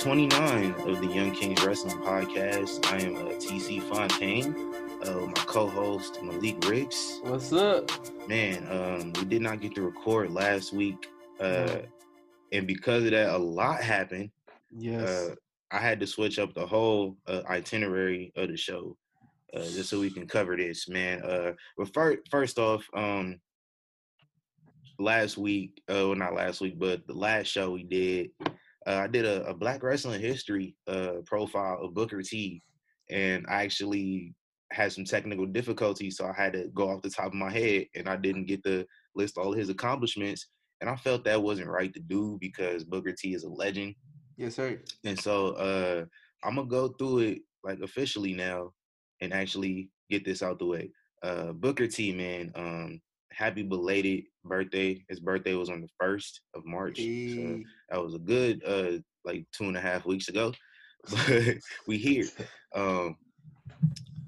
29 of the Young Kings Wrestling Podcast. I am uh, TC Fontaine, uh, my co-host Malik Ricks. What's up? Man, um, we did not get to record last week, uh, and because of that, a lot happened. Yes. Uh, I had to switch up the whole uh, itinerary of the show uh, just so we can cover this, man. Uh, but first, first off, um, last week, uh, well, not last week, but the last show we did, uh, I did a, a Black Wrestling History uh, profile of Booker T, and I actually had some technical difficulties, so I had to go off the top of my head, and I didn't get to list all his accomplishments, and I felt that wasn't right to do because Booker T is a legend, yes, sir. and so uh, I'm gonna go through it like officially now, and actually get this out the way. Uh, Booker T, man, um, happy belated birthday. His birthday was on the first of March. So that was a good uh like two and a half weeks ago. But we here. Um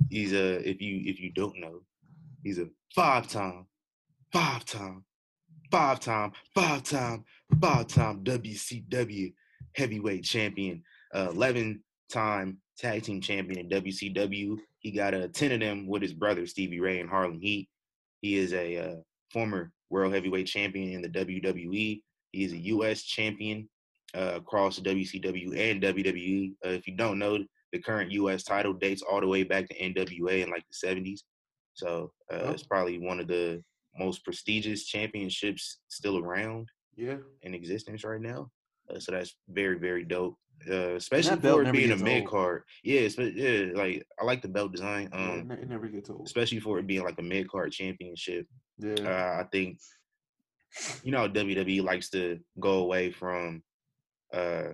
he's a if you if you don't know, he's a five time, five time, five time, five time, five time WCW heavyweight champion, uh, 11 time tag team champion in WCW. He got a 10 of them with his brother Stevie Ray and Harlem Heat. He is a uh, former world heavyweight champion in the WWE. He is a U.S. champion uh, across WCW and WWE. Uh, if you don't know, the current U.S. title dates all the way back to NWA in like the 70s. So uh, Oh. it's probably one of the most prestigious championships still around Yeah. in existence right now. Uh, so that's very, very dope. Uh, especially for it being a mid card. Yeah, it's, yeah, like I like the belt design. Um, it never gets old. especially for it being like a mid card championship. Yeah. Uh, I think you know WWE likes to go away from uh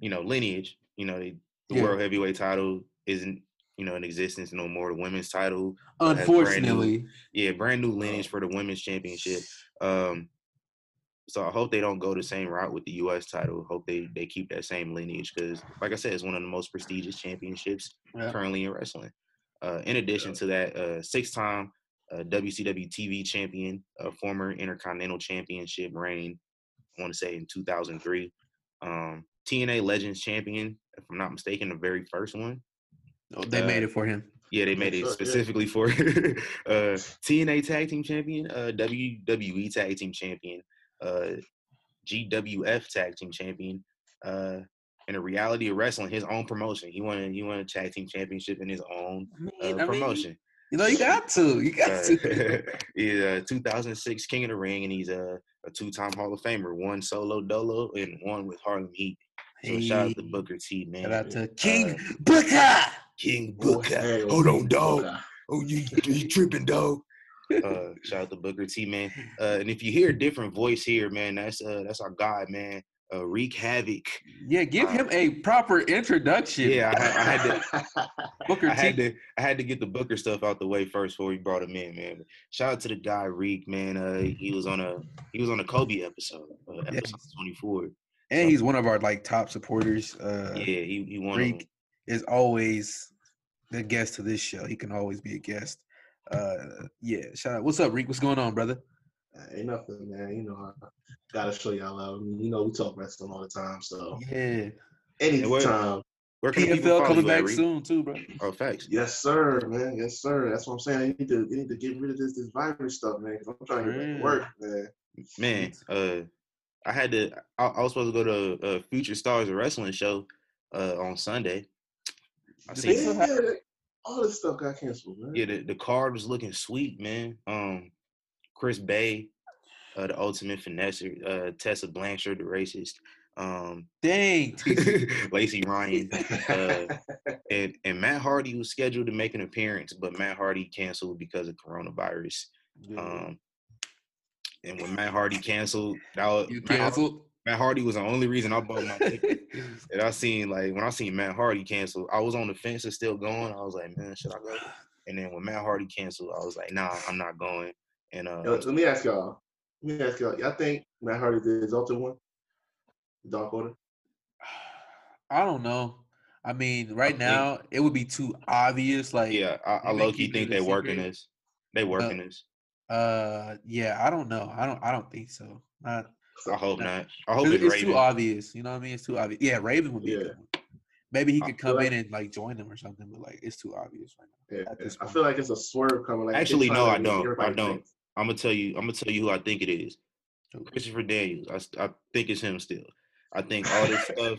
you know lineage. You know, they, the Yeah. world heavyweight title isn't you know in existence no more. The women's title, has brand new- Unfortunately. yeah, brand new lineage for the women's championship. Um, so I hope they don't go the same route with the U.S. title. Hope they they keep that same lineage because, like I said, it's one of the most prestigious championships Yeah. currently in wrestling. Uh, in addition to that, uh, six-time uh, WCW TV champion, a former Intercontinental Championship reign, I want to say in 2003. Um, TNA Legends champion, if I'm not mistaken, the very first one. Oh, they uh, made it for him. Yeah, they made it specifically for uh, TNA Tag Team Champion, uh, WWE Tag Team Champion, uh, GWF Tag Team Champion, uh, and a reality of wrestling, his own promotion. He won. He won a tag team championship in his own I mean, uh, I mean, promotion. You know, you got to. You got Uh, to. he's a 2006 King of the Ring, and he's a, a two-time Hall of Famer. One solo dolo and one with Harlem Heat. So shout out to Booker T, man. Shout out to King Uh, Booker. King Booker. hey, Hold on, dog. Oh, you you tripping, dog? Uh, shout out to Booker T, man. Uh, and if you hear a different voice here, man, that's uh that's our guy, man. Uh, Wreak Havoc. Yeah, give him a proper introduction. Yeah, I, had- I had to Booker I had to I had to get the Booker stuff out the way first before we brought him in, man. But shout out to the guy Riq, man. Uh, he was on a he was on a Kobe episode, uh, episode twenty four. And he's one of our like top supporters. Uh Yeah, he he won. Riq is always the guest to this show. He can always be a guest. Uh yeah, shout out. What's up, Riq? What's going on, brother? Uh, Ain't nothing, man. You know, I gotta show y'all love. I mean, you know, we talk wrestling all the time, so Yeah. anytime. Where can PFL coming back Riq? soon too, bro. Oh, facts. Yes, sir, man. Yes, sir. That's what I'm saying. You need to, you need to get rid of this this virus stuff, man. 'cause I'm trying to get back work, man. Man, uh, I had to. I, I was supposed to go to a Future Stars of Wrestling show uh, on Sunday. I Did seen Yeah, all this stuff got canceled, man. Yeah, the, the card was looking sweet, man. Um, Chris Bey, uh, the ultimate finesser, uh, Tessa Blanchard, the racist, um, Dang. Lacey Ryan, uh, and and Matt Hardy was scheduled to make an appearance, but Matt Hardy canceled because of coronavirus. Um, and when Matt Hardy canceled, that was, you Matt, canceled. Matt Hardy was the only reason I bought my ticket. And I seen like when I seen Matt Hardy cancel, I was on the fence and still going. I was like, man, should I go? And then when Matt Hardy canceled, I was like, nah, I'm not going. And uh, let me ask y'all. Let me ask y'all. Y'all think Matt Hardy did his ultimate one? Dark Order? I don't know. I mean, right now it would be too obvious. Like, yeah, I, I low key think a they working secret. this. They working this. uh, yeah, I don't know. I don't. I don't think so. Not, I hope Nah. not. I hope it's, it's, it's Raven. too obvious. You know what I mean? It's too obvious. Yeah, Raven would be. a Yeah. good one. Maybe he could come like- in and like join them or something, but like it's too obvious right now. Yeah, At this I feel like it's a swerve coming. Like Actually, no, I don't. I don't. think. I'm gonna tell you. I'm gonna tell you who I think it is. Christopher Daniels. I, I think it's him still. I think all this stuff,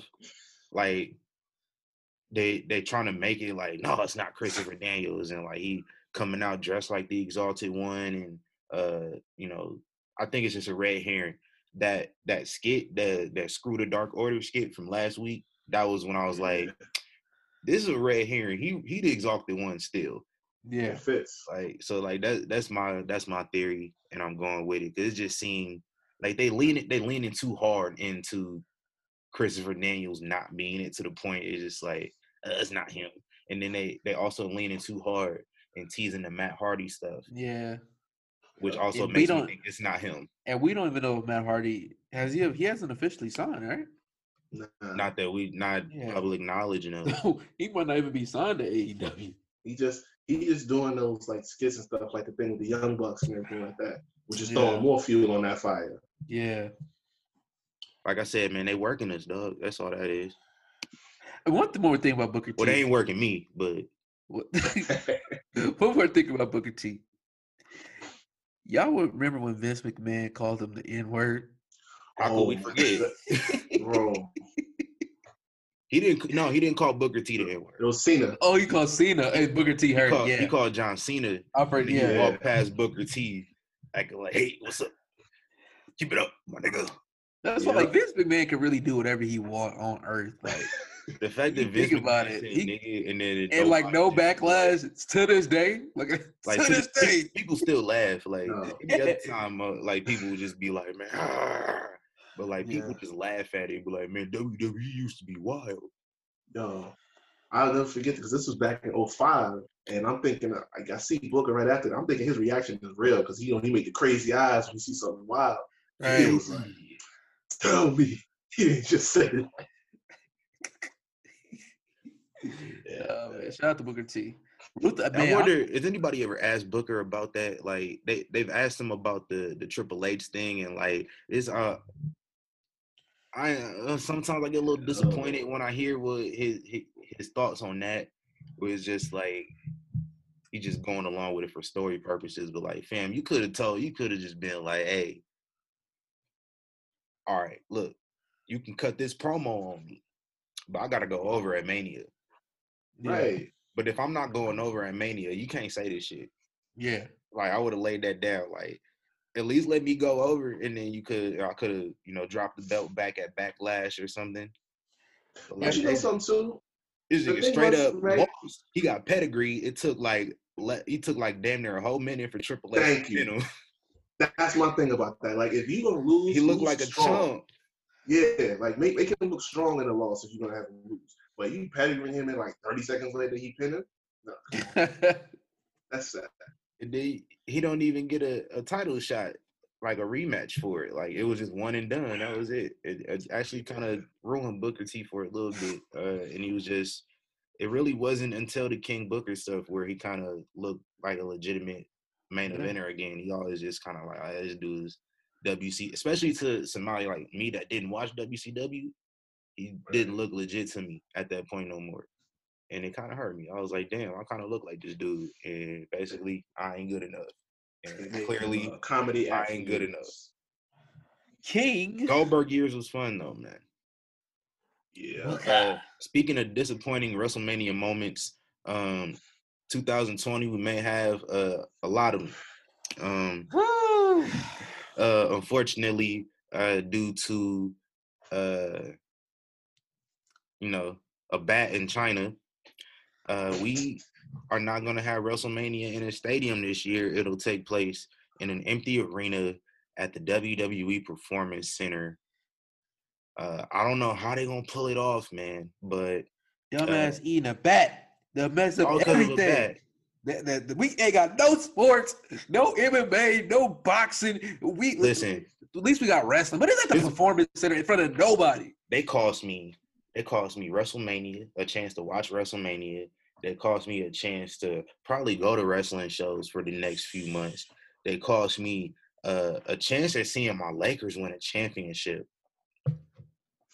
like they they trying to make it like no, it's not Christopher Daniels, and like he coming out dressed like the Exalted One, and uh, you know, I think it's just a red herring. That that skit, the that Screw the Dark Order skit from last week, that was when I was like, this is a red herring. He he the Exalted One still. Yeah, It fits. Like so, like that that's my that's my theory, and I'm going with it because it just seemed like they lean they leaning too hard into Christopher Daniels not being it to the point it's just like uh, it's not him, and then they they also leaning too hard and teasing the Matt Hardy stuff, yeah. which also Yeah, we makes me think it's not him. And we don't even know if Matt Hardy has he he hasn't officially signed, right? Nah, Not that we not Yeah. public knowledge, you know. he might not even be signed to AEW. he just he just doing those like skits and stuff like the thing with the young bucks and everything like that, which is Yeah. throwing more fuel on that fire. Yeah. Like I said, man, they working us, dog. That's all that is. And one th- more thing about Booker T. Well, they ain't working me, but What- one more thing about Booker T. Y'all would remember when Vince McMahon called him the N word? how could we Oh, forget? Bro, He didn't. No, he didn't call Booker T the N word. it was Cena. Oh, he called Cena Hey, Booker T He called, yeah, he called John Cena. I've heard. He Yeah, Yeah. walked past Booker T, acting like, "Hey, what's up? Keep it up, my nigga." that's why Yeah. like Vince McMahon can really do whatever he want on Earth, like The fact that Vince think about McMahon it, he- nigga, and then it and like no nobody just- backlash to this day. Like, Like to to this this day, people still laugh. Like No. any other time, uh, like people would just be like, "Man," but like people Yeah. just laugh at it, and be like, "Man, WWE used to be wild." Yo, I'll never forget because this was back in 05, and I'm thinking, uh, like, I see Booker right after that. I'm thinking his reaction is real because he, you know, he made the crazy eyes when he see something wild. He was like, tell me. He didn't just say it. Yeah, man. Shout out to Booker T. Ruth, uh, I man, wonder, has anybody ever asked Booker about that? Like they they've asked him about the the Triple H thing, and like it's uh, I uh, sometimes I get a little disappointed when I hear what his his, his thoughts on that. Where it's just like he just going along with it for story purposes, but like, fam, you could have told, you could have just been like, hey, all right, look, you can cut this promo on me, but I gotta go over at Mania. yeah, Right. But if I'm not going over at Mania, you can't say this shit. yeah, Like I would have laid that down. Like at least let me go over, and then you could I could have you know dropped the belt back at Backlash or something. But, like, you know something too? this nigga straight was, up right-. He got pedigree. It took like le- he took like damn near a whole minute for Triple H. Thank you. him. That's my thing about that. Like, if you gonna lose, He looked like a strong. chump. Yeah, like make make him look strong in the loss if you're gonna have him lose. But you pedigreeing him in like 30 seconds later, he pinned him. No, that's sad. And then he don't even get a, a title shot, like a rematch for it. Like it was just one and done. That was it. It, it actually kind of ruined Booker T for a little bit, uh, and he was just. It really wasn't until the King Booker stuff where he kind of looked like a legitimate main Yeah. eventer again. He always just kind of like, oh, this dude's WC, especially to somebody like me that didn't watch WCW. He didn't look legit to me at that point no more and it kind of hurt me. I was like, damn, I kind of look like this dude, and basically, I ain't good enough. And clearly, a comedy I ain't good enough. King. Goldberg years was fun though, man. Yeah. Uh, speaking of disappointing WrestleMania moments, um, 2020 we may have uh, a lot of them. Um, Woo. uh, unfortunately, uh, due to uh, you know a bat in China, uh, we are not going to have WrestleMania in a stadium this year. It'll take place in an empty arena at the WWE Performance Center. Uh, I don't know how they're gonna pull it off, man, but Dumbass eating a bat. The mess up of everything. That, we ain't got no sports, no MMA, no boxing. We Listen, At least we got wrestling, but it's at the It's- performance center in front of nobody. they cost me they cost me WrestleMania, a chance to watch WrestleMania. They cost me a chance to probably go to wrestling shows for the next few months. They cost me uh, a chance at seeing my Lakers win a championship.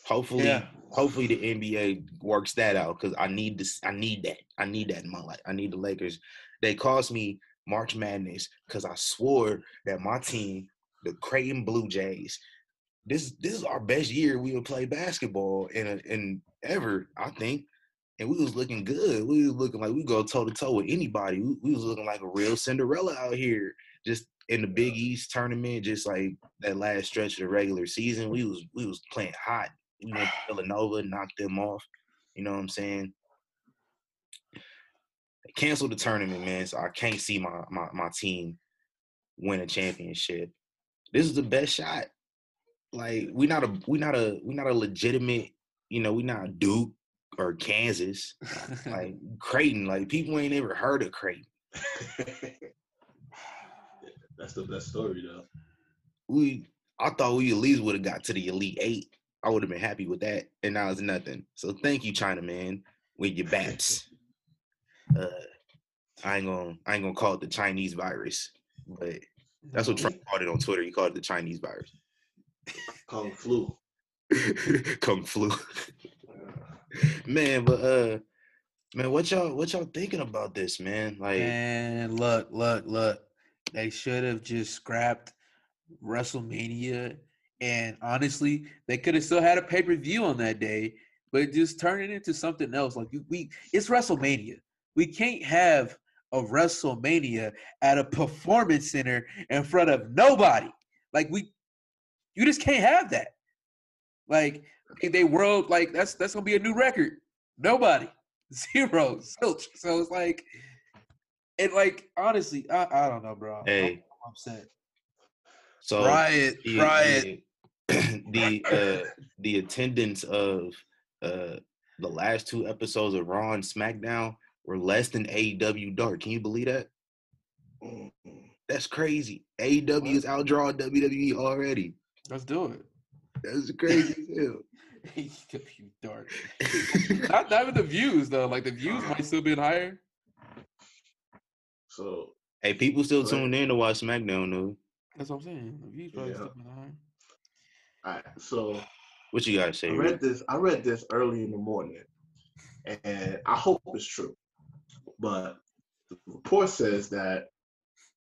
Hopefully, Yeah. hopefully the NBA works that out because I need this. I need that. I need that in my life. I need the Lakers. They cost me March Madness because I swore that my team, the Creighton Blue Jays, this this is our best year we would play basketball in a, in ever. I think. And we was looking good. We was looking like we go toe to toe with anybody. We, we was looking like a real Cinderella out here, just in the Big East tournament, just like that last stretch of the regular season. We was we was playing hot. You know, Villanova knocked them off. You know what I'm saying? They canceled the tournament, man. So I can't see my my, my team win a championship. This is the best shot. Like we not a we not a we not a legitimate, you know, we not Duke or Kansas. Like Creighton, like people ain't ever heard of Creighton. That's the best story though. We I thought we at least would have got to the elite eight. I would have been happy with that. And now it's nothing. So thank you, China man, with your bats. Uh I ain't gonna I ain't gonna call it the Chinese virus, but that's what Trump called it on Twitter. He called it the Chinese virus. Kung flu. Kung flu. man, but uh man, what y'all what y'all thinking about this, man? Like And look, look, look. They should have just scrapped WrestleMania. And honestly, they could have still had a pay per view on that day, but just turn it into something else. Like we, it's WrestleMania. We can't have a WrestleMania at a performance center in front of nobody. Like we, you just can't have that. Like they- they world like that's that's gonna be a new record. Nobody, zero, zilch. So it's like, and like honestly, I, I don't know, bro. I'm- Hey. I'm upset. so Riot, the, riot. the the uh the attendance of uh the last two episodes of Raw and SmackDown were less than AEW Dark. Can you believe that? Mm. That's crazy. AEW is outdrawing WWE already. Let's do it. That's crazy as hell. AEW dark. not, not even the views though. Like the views might still be higher. So Hey, people still Right. tuned in to watch SmackDown though. That's what I'm saying. The views probably Yeah. still be higher. all right. So What you guys say? I Rick? read this. I read this early in the morning, and I hope it's true. But the report says that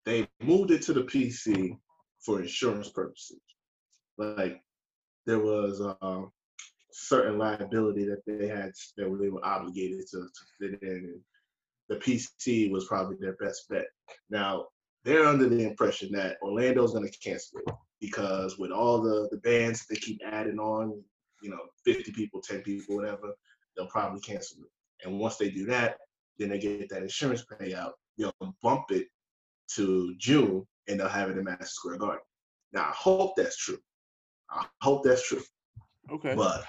they moved it to the PC for insurance purposes. Like there was um, certain liability that they had that they were obligated to, to fit in, the PC was probably their best bet. Now they're under the impression that Orlando's going to cancel it because with all the the bands that they keep adding on, you know, 50 people, 10 people, whatever, they'll probably cancel it. And once they do that, then they get that insurance payout. They'll bump it to June, and they'll have it in Madison Square Garden. Now I hope that's true. I hope that's true. Okay. But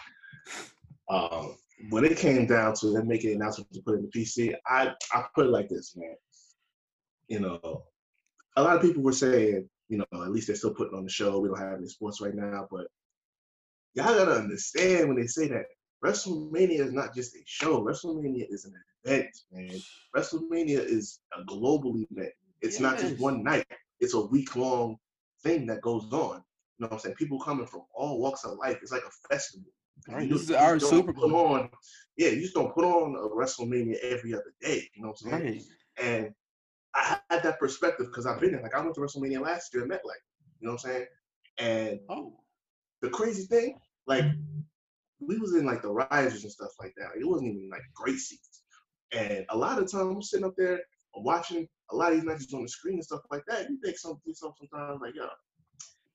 um, when it came down to them making an announcement to put in the PC, I I put it like this, man. You know, a lot of people were saying, you know, at least they're still putting on the show. We don't have any sports right now, but y'all gotta understand when they say that WrestleMania is not just a show. WrestleMania is an event, man. WrestleMania is a global event. It's not just one night. It's a week long thing that goes on. You know what I'm saying? People coming from all walks of life. It's like a festival. Right, You this is our Super Bowl. on, yeah, you just don't put on a WrestleMania every other day. You know what I'm saying? Right. And I had that perspective because I've been there. Like I went to WrestleMania last year at MetLife. You know what I'm saying? And Oh. the crazy thing, like we was in like the risers and stuff like that. Like, it wasn't even like great seats. And a lot of times I'm sitting up there watching a lot of these matches on the screen and stuff like that. You think something off sometimes like, yo,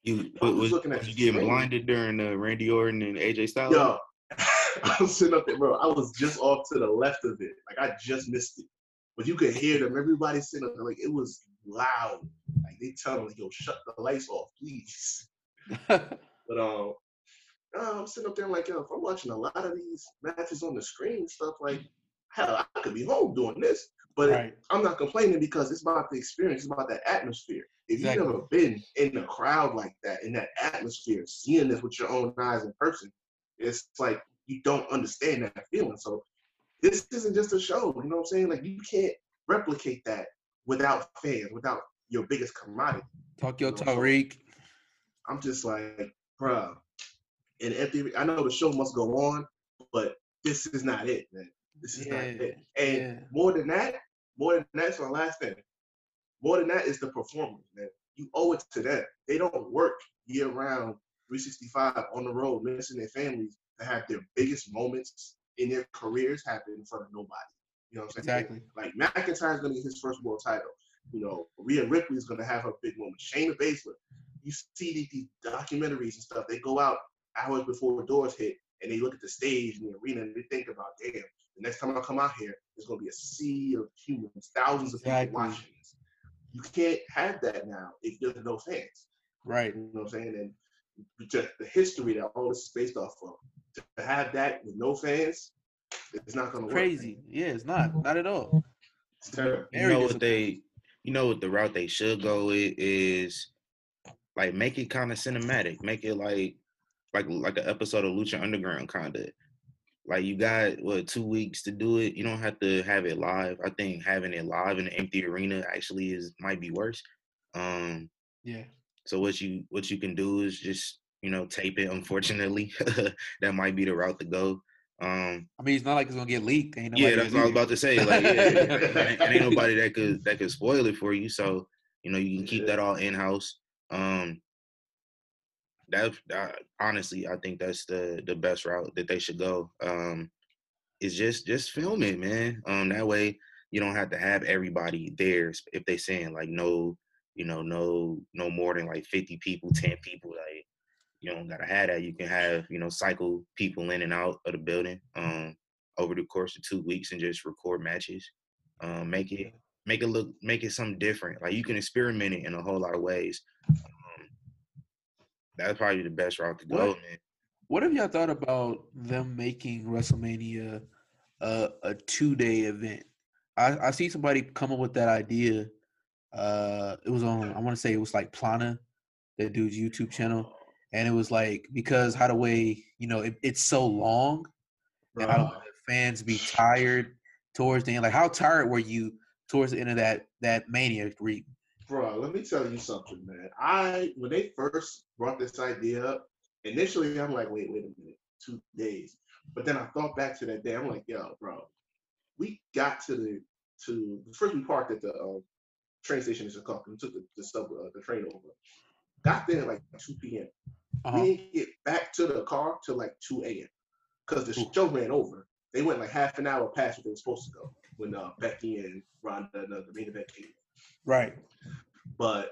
You I'm was, looking at you getting screen. blinded during uh, Randy Orton and AJ Styles? yo, I was sitting up there, bro. I was just off to the left of it. Like I just missed it. But you could hear them. Everybody sitting up there, like it was loud. Like they tell them, like, yo, shut the lights off, please. But um, uh, I'm sitting up there like, yo, if I'm watching a lot of these matches on the screen and stuff, like, hell, I could be home doing this. But right. I'm not complaining because it's about the experience, it's about the atmosphere. If Exactly. you've never been in a crowd like that, in that atmosphere, seeing this with your own eyes in person, it's like you don't understand that feeling. So this isn't just a show, you know what I'm saying? Like you can't replicate that without fans, without your biggest commodity. Talk your No, so- Tariq. I'm just like, bruh. And empty. I know the show must go on, but this is not it, man. This is not it. And yeah. more than that, more than that's my last thing. More than that is the performers, man. You owe it to them. They don't work year round, 365 on the road, missing their families to have their biggest moments in their careers happen in front of nobody. You know what I'm saying? Exactly. Like McIntyre's gonna get his first world title. You know, Rhea Ripley's gonna have her big moment. Shayna Baszler. You see these, documentaries and stuff. They go out hours before the doors hit and they look at the stage in the arena and they think about, damn, the next time I come out here, there's gonna be a sea of humans, thousands of Exactly. people watching. You can't have that now if there's no fans. Right. You know what I'm saying? And just the history that all this is based off of. To have that with no fans, it's not gonna work. Crazy. Yeah, it's not. Not at all. It's terrible. you know what they you know what the route they should go with is like make it kind of cinematic make it like like like an episode of lucha underground kind of like you got what two weeks to do it you don't have to have it live i think having it live in an empty arena actually is might be worse um Yeah. so what you what you can do is just you know tape it unfortunately that might be the route to go um I mean, it's not like it's gonna get leaked. Ain't yeah, that's what I was about to say. Like, yeah, ain't- ain't nobody that could that could spoil it for you. So you know, you can keep that all in house. Um, that, that honestly, I think that's the the best route that they should go. Um, is just just film it, man. Um, that way you don't have to have everybody there if they saying like no, you know, no no more than like fifty people, ten people. Like you don't gotta have that. You can have you know cycle people in and out of the building. Um, over the course of two weeks and just record matches. Um, make it make it look make it something different. Like you can experiment it in a whole lot of ways. That's probably the best route to go, What? man. What have y'all thought about them making WrestleMania a, a two day event? I, I see somebody come up with that idea. Uh, it was on I want to say it was like Plana, that dude's YouTube channel, and it was like because how the way you know it, it's so long, and I don't Bruh. want the fans be tired towards the end. Like how tired were you towards the end of that that Mania? Bro, let me tell you something, man. I when they first brought this idea up, initially I'm like, wait, wait a minute, two days. But then I thought back to that day. I'm like, yo, bro, we got to the to first we parked at the um, train station in Chicago and took the the sub uh, the train over. Got there at like 2 p.m. Uh-huh. We didn't get back to the car till like 2 a.m. because the Ooh. show ran over. They went like half an hour past what they were supposed to go when uh, Becky and Ronda, the, the main event came. Right. But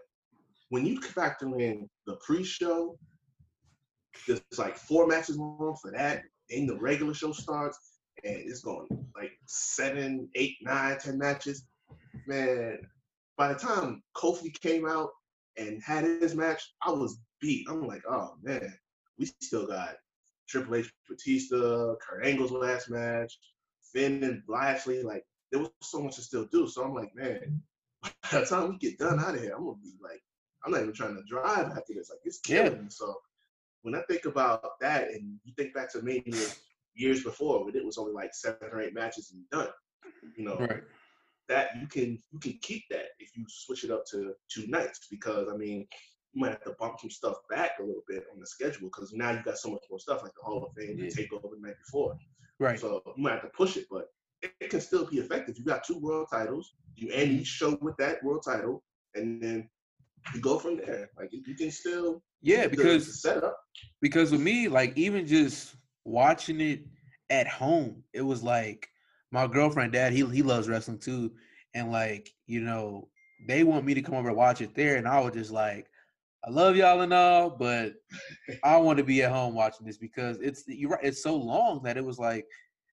when you factor in the pre-show, there's like four matches long for that. Then the regular show starts, and it's going like seven, eight, nine, ten matches. Man, by the time Kofi came out and had his match, I was beat. I'm like, oh man, we still got Triple H, Batista, Kurt Angle's last match, Finn and Lashley. Like there was so much to still do. So I'm like, man, by the time we get done out of here, I'm gonna be like, I'm not even trying to drive after this. Like it's Yeah. killing me. So when I think about that, and you think back to maybe years before when it was only like seven or eight matches and done, you know, Right. that you can you can keep that if you switch it up to two nights because I mean you might have to bump some stuff back a little bit on the schedule because now you got so much more stuff like the Hall of Fame, Yeah. the Takeover the night before. Right. So you might have to push it, but it, can still be effective. You got two world titles, you end each show with that world title, and then you go from there. Like you, you can still Yeah, the- because the setup. because with me, like even just watching it at home, it was like my girlfriend, dad, he he loves wrestling too, and like you know they want me to come over and watch it there, and I was just like, I love y'all and all, but I want to be at home watching this because it's you're right, it's so long that it was like.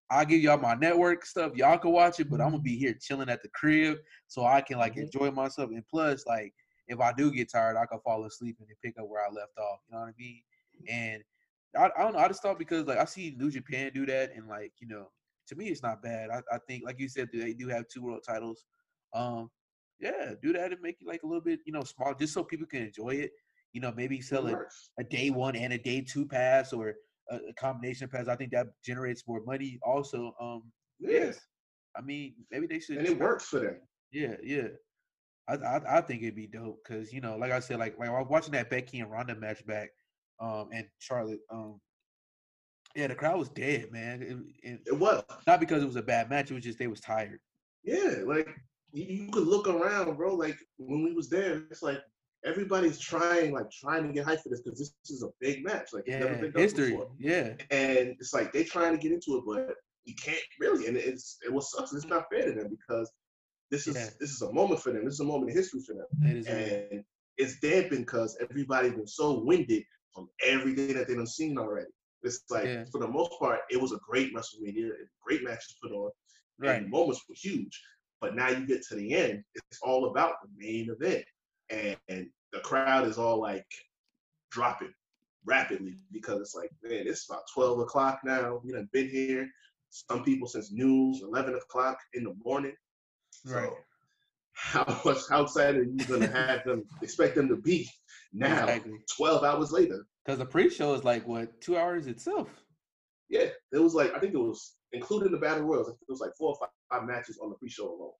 I'll give y'all my network stuff. Y'all can watch it, but I'm gonna be here chilling at the crib so I can like Mhm. enjoy myself. And plus, like, if I do get tired, I can fall asleep and pick up where I left off. You know what I mean? And I, I don't know. I just thought because like I see New Japan do that, and like you know, to me it's not bad. I, I think like you said, they do have two world titles. Um, yeah, do that and make it like a little bit you know small, just so people can enjoy it. You know, maybe sell It a day one and a day two pass or a, combination pass. I think that generates more money. Also, um, Yeah. I mean, maybe they should. And it works for them. Yeah, yeah. I, I I think it'd be dope because you know, like I said, like like I was watching that Becky and Ronda match back, um, and Charlotte, um, yeah, the crowd was dead, man. It, it, It was. not because it was a bad match; it was just they was tired. Yeah, like you, you could look around, bro. Like when we was there, it's like everybody's trying, like trying to get hyped for this because this is a big match. Like it's never Yeah, been done history. before. Yeah, and it's like they're trying to get into it, but you can't really. And it's it was sucks. It's not fair to them because this is Yeah. this is a moment for them. This is a moment in history for them, it is. and it's dampened because everybody's been so winded from everything that they've seen already. It's like Yeah. for the most part, it was a great WrestleMania, great matches put on, Right. and moments were huge. But now you get to the end, it's all about the main event, and, and the crowd is all like dropping rapidly because it's like, man, it's about twelve o'clock now. We done been here. Some people since noon, eleven o'clock in the morning. So Right. how much how excited are you gonna have them expect them to be now, Exactly. twelve hours later? Because the pre-show is like what two hours itself. Yeah, it was like I think it was including the battle royals. It was like four or five, five matches on the pre-show alone.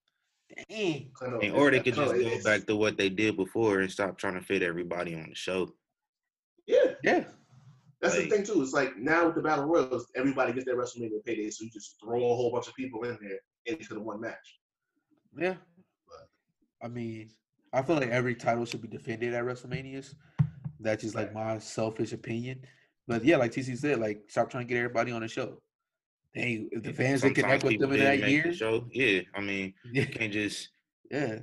Dang. And, or they could just go it's- back to what they did before and stop trying to fit everybody on the show. Yeah, Yeah. that's Like- the thing too. It's like now with the battle royals, everybody gets their WrestleMania payday, so you just throw a whole bunch of people in there into the one match. Yeah. But, I mean, I feel like every title should be defended at WrestleManias. That's just like my selfish opinion. But yeah, like TC said, like stop trying to get everybody on the show. Hey, if the fans that connect with them in that year, show. Yeah, I mean, yeah, you can't just yeah,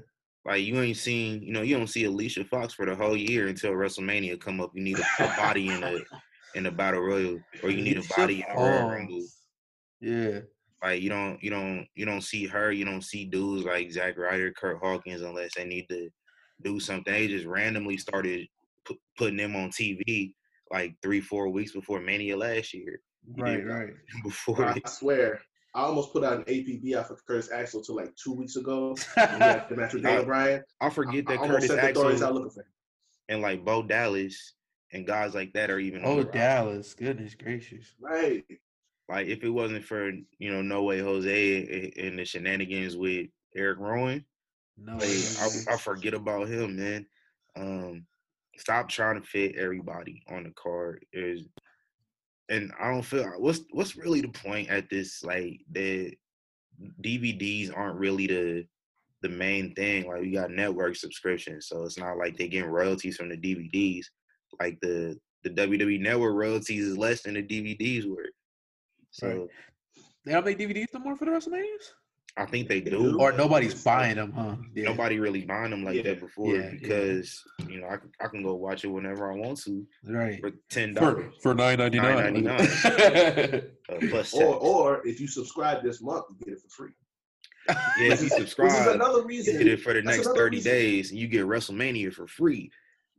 like you ain't seen, you know, you don't see Alicia Fox for the whole year until WrestleMania come up. You need a, a body in a in a battle royal, or you need a body in a Royal Rumble. yeah, Like you don't, you don't, you don't see her. You don't see dudes like Zack Ryder, Kurt Hawkins, unless they need to do something. They just randomly started pu- putting them on TV like three, four weeks before Mania last year. You right, did- right. Before I swear, I almost put out an APB out for Curtis Axel till like two weeks ago. when he had the match with Daniel Bryan. I forget I, that I almost Curtis sent the out looking for him. and like Bo Dallas and guys like that are even. Oh. Dallas, goodness gracious. Right. Like if it wasn't for you know No Way Jose and- and the shenanigans with Erick Rowan, No, like, I. I forget about him, man. Um, stop trying to fit everybody on the card. Is and I don't feel what's what's really the point at this like the DVDs aren't really the the main thing. Like we got network subscriptions, so it's not like they getting royalties from the DVDs. Like the the WWE network royalties is less than the DVDs were. So Right. They don't make DVDs no more for the WrestleManias, I think they They do. do. or nobody's It's like- buying them, huh? Yeah. Nobody really buying them like Yeah. that before Yeah, yeah. because you know I can, I can go watch it whenever I want to right for ten for dollars for nine ninety nine. $9.99. plus tax. Or or if you subscribe this month, you get it for free. yeah, if you This is subscribe, another you reason. get it for the that's next thirty reason. days, and you get WrestleMania for free.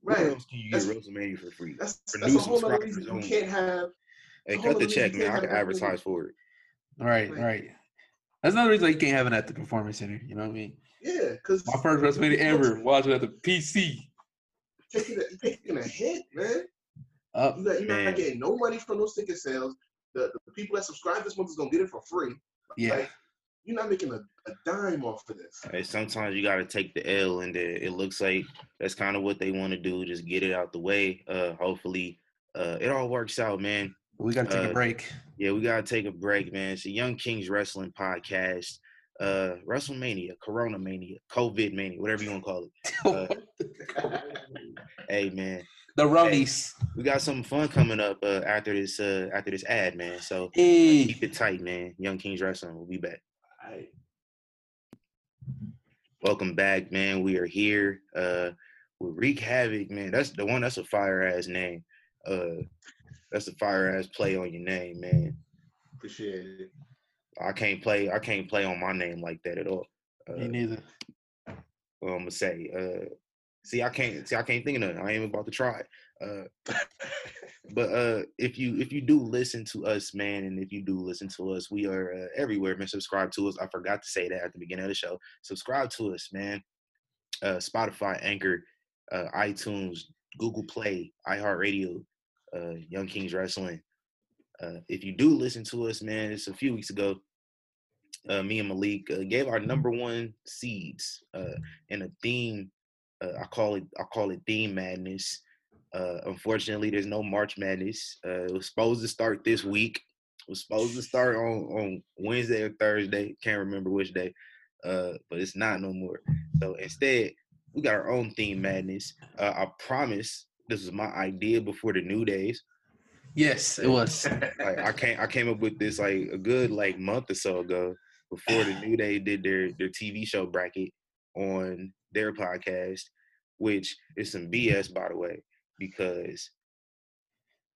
Where Right. else can you get WrestleMania for free? That's, For that's new a whole other subscribers reason. You can't have Hey, cut the check, man. I can advertise for it. Right, Right. right. That's another reason you can't have it at the performance center. You know what I mean? yeah, because My first WrestleMania ever, watching at the PC. taking a, taking a hit, man. Up. You got, you're Man. not getting no money from those ticket sales. The, the people that subscribe this month is gonna get it for free. Yeah. Like, you're not making a, a dime off of this. Hey, sometimes you got to take the L, and then it looks like that's kind of what they want to do. Just get it out the way. Uh, hopefully, uh, it all works out, man. We got to take Uh, a break. Yeah, we gotta take a break, man. It's a Young Kings Wrestling podcast. Uh, WrestleMania, Corona Mania, COVID Mania, whatever you want to call it. uh, Hey, man, the Rummies. we got something fun coming up uh, after this uh, after this ad, man. So Hey. keep it tight, man. Young Kings Wrestling, we'll be back. Welcome back, man. We are here uh, with Wreak Havoc, man. That's the one. That's a fire ass name. Uh, that's a fire ass play on your name, man. Appreciate it. I can't play. I can't play on my name like that at all. Me Uh, neither. what I'm gonna say. Uh, see, I can't. See, I can't think of nothing. I ain't even about to try. Uh, but uh, if you if you do listen to us, man, and if you do listen to us, we are uh, everywhere, man. Subscribe to us. I forgot to say that at the beginning of the show. Subscribe to us, man. Uh, Spotify, Anchor, uh, iTunes, Google Play, iHeartRadio, uh, Young Kings Wrestling. Uh, if you do listen to us, man, it's a few weeks ago. uh, me and Malik uh, gave our number one seeds uh, in a theme. Uh, I call it I call it theme madness. Uh, unfortunately, there's no March Madness. It was supposed to start this week. It was supposed to start on on Wednesday or Thursday. Can't remember which day, but it's not no more. So instead, we got our own theme madness. I promise this was my idea before the new days. Yes, it was. Like I came I came up with this like a good like month or so ago before the new day did their their TV show bracket on their podcast, which is some BS by the way because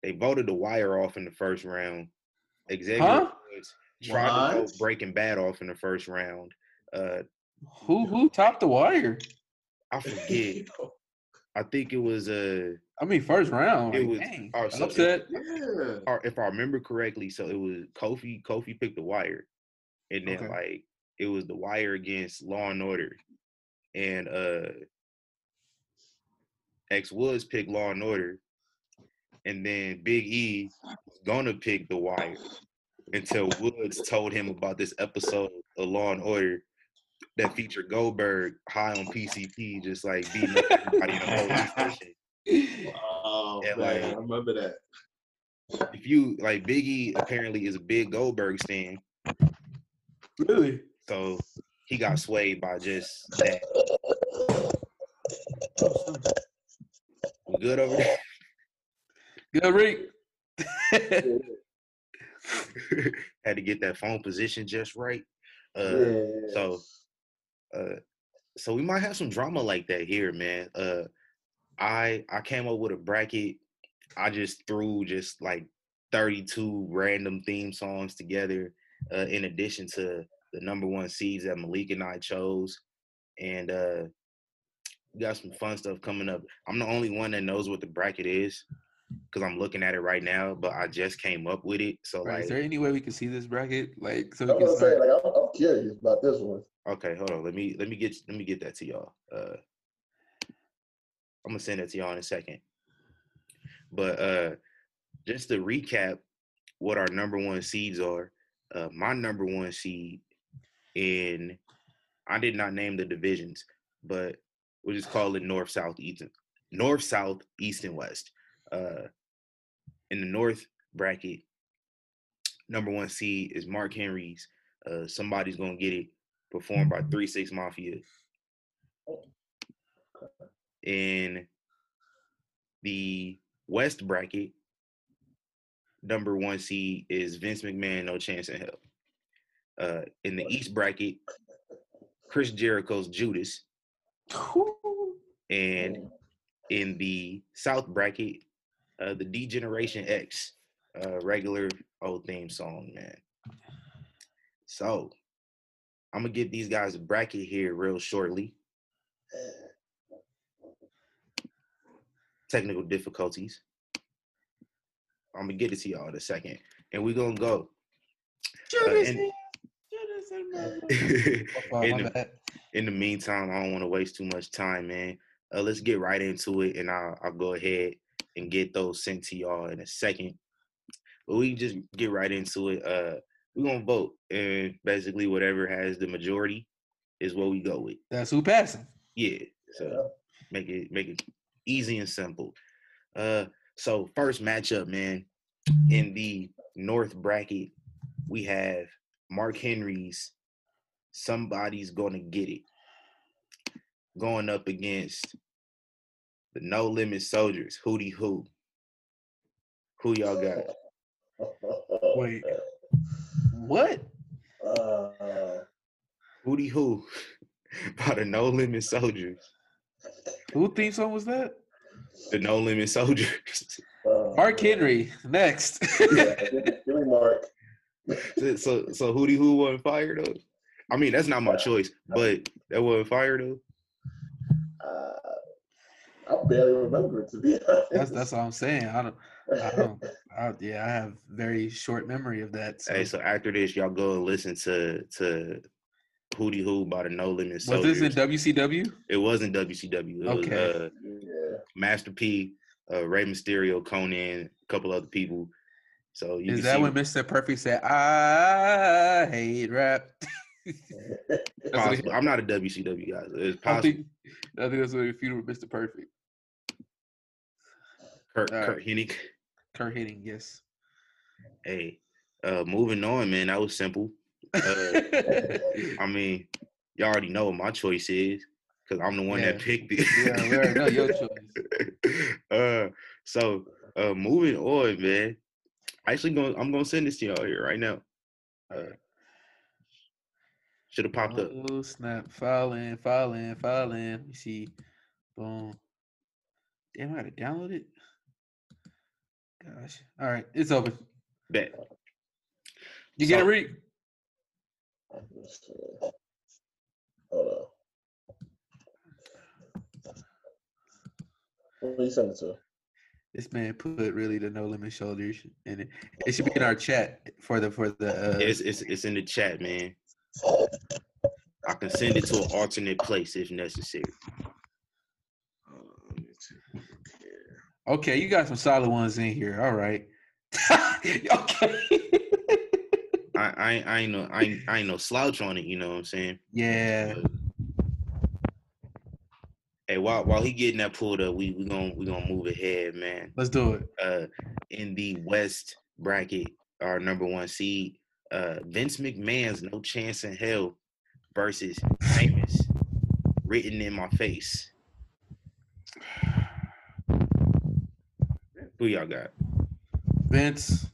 they voted the wire off in the first round. Xavier Huh? Woods tried to What? vote Breaking Bad off in the first round. Uh, Who who topped the wire? I forget. I think it was uh, I mean, first round. It like, was- dang, so it- upset. yeah. if I remember correctly, so it was Kofi. Kofi picked the wire, and then Okay. like it was the wire against Law and Order, and uh, X Woods picked Law and Order, and then Big E was gonna pick the wire until Woods told him about this episode of Law and Order that featured Goldberg high on PCP, just like beating up everybody in the whole session. Oh, Yeah, man, like- I remember that. If you like Biggie, apparently is a big Goldberg stan. Really? So he got swayed by just that. We good over there? Good, Rick. Had to get that phone position just right. Uh, yeah. So, uh, so we might have some drama like that here, man. Uh, I I came up with a bracket. I just threw just like 32 random theme songs together, uh, in addition to the number one seeds that Malik and I chose, and uh, we got some fun stuff coming up. I'm the only one that knows what the bracket is because I'm looking at it right now, but I just came up with it. So Right, like, is there any way we can see this bracket? Like, so we can was say, start. like, I'm, I'm curious about this one. Okay, hold on. Let me let me get let me get that to y'all. Uh I'm gonna send that to y'all in a second. But uh just to recap what our number one seeds are. Uh my number one seed in I did not name the divisions, but we'll just call it north, south, east, north, south, east, and west. Uh in the north bracket, number one seed is Mark Henry's. Uh somebody's gonna get it performed by Three Six Mafia. In the West bracket, number one seed is Vince McMahon, No Chance in Hell. Uh, in the East bracket, Chris Jericho's Judas, and in the South bracket, uh, the D Generation X, uh, regular old theme song, man. So I'm gonna get these guys a bracket here real shortly. Technical difficulties. I'm gonna get it to y'all in a second, and we're gonna go. Uh, and- Oh, in, the, in the meantime, I don't want to waste too much time, man. Uh, let's get right into it, and I'll, I'll go ahead and get those sent to y'all in a second. But we just get right into it. Uh, we're gonna vote, and basically, whatever has the majority is what we go with. That's who passing. Yeah. So make it make it easy and simple. Uh so first matchup, man, in the north bracket, we have Mark Henry's Somebody's Gonna Get It going up against the No Limit Soldiers, Hoody Hoo. Who y'all got? Wait. What? Uh, Hoody Hoo by the No Limit Soldiers. Who theme song was that? The No Limit Soldiers. uh, Mark Henry. Next. yeah, give, me- Mark. so so Hoody Hoo wasn't fired though. I mean that's not my choice, but that wasn't fired though. Uh, I barely remember it to be honest. that's that's all I'm saying. I don't. I. I, yeah, I have very short memory of that. So. Hey, so after this, y'all go and listen to to Hoody Hoo by the No Limit was Soldiers. this in WCW? it wasn't WCW. It Okay. was uh, yeah. Master P, uh, Rey Mysterio, Konnan, a couple other people. So you Is that see when Mr. Perfect said, "I hate rap"? Possible. I'm not a WCW guy. so It's I think I think that's what he feuded with Mr. Perfect. Kurt, all right. Curt Hennig. Curt Hennig, yes. Hey, uh, moving on, man. That was simple. Uh, I mean, you already know what my choice is because I'm the one that picked it. yeah, we already know your choice. uh, so uh, moving on, man. Actually, going I'm gonna send this to y'all here right now. Uh, should have popped up. Oh snap! Falling, falling, falling. Let me see. Boom. Damn, I gotta download it. Gosh. All right, it's open. Bet. You get it, So- Riq? Let's. Hold on. What you send it to? This man put really the No Limit Soldiers, and it, it should be in our chat for the for the. Uh, It's, it's it's in the chat, man. I can send it to an alternate place if necessary. Uh, let me check. Okay, you got some solid ones in here. All right. okay. I I ain't, I ain't no I I ain't no slouch on it. You know what I'm saying? yeah. Hey, while while he getting that pulled up, we we gonna we gonna move ahead, man. Let's do it. Uh, in the West bracket, our number one seed, uh, Vince McMahon's "No Chance in Hell" versus Famous, written in my face. Who y'all got? Vince.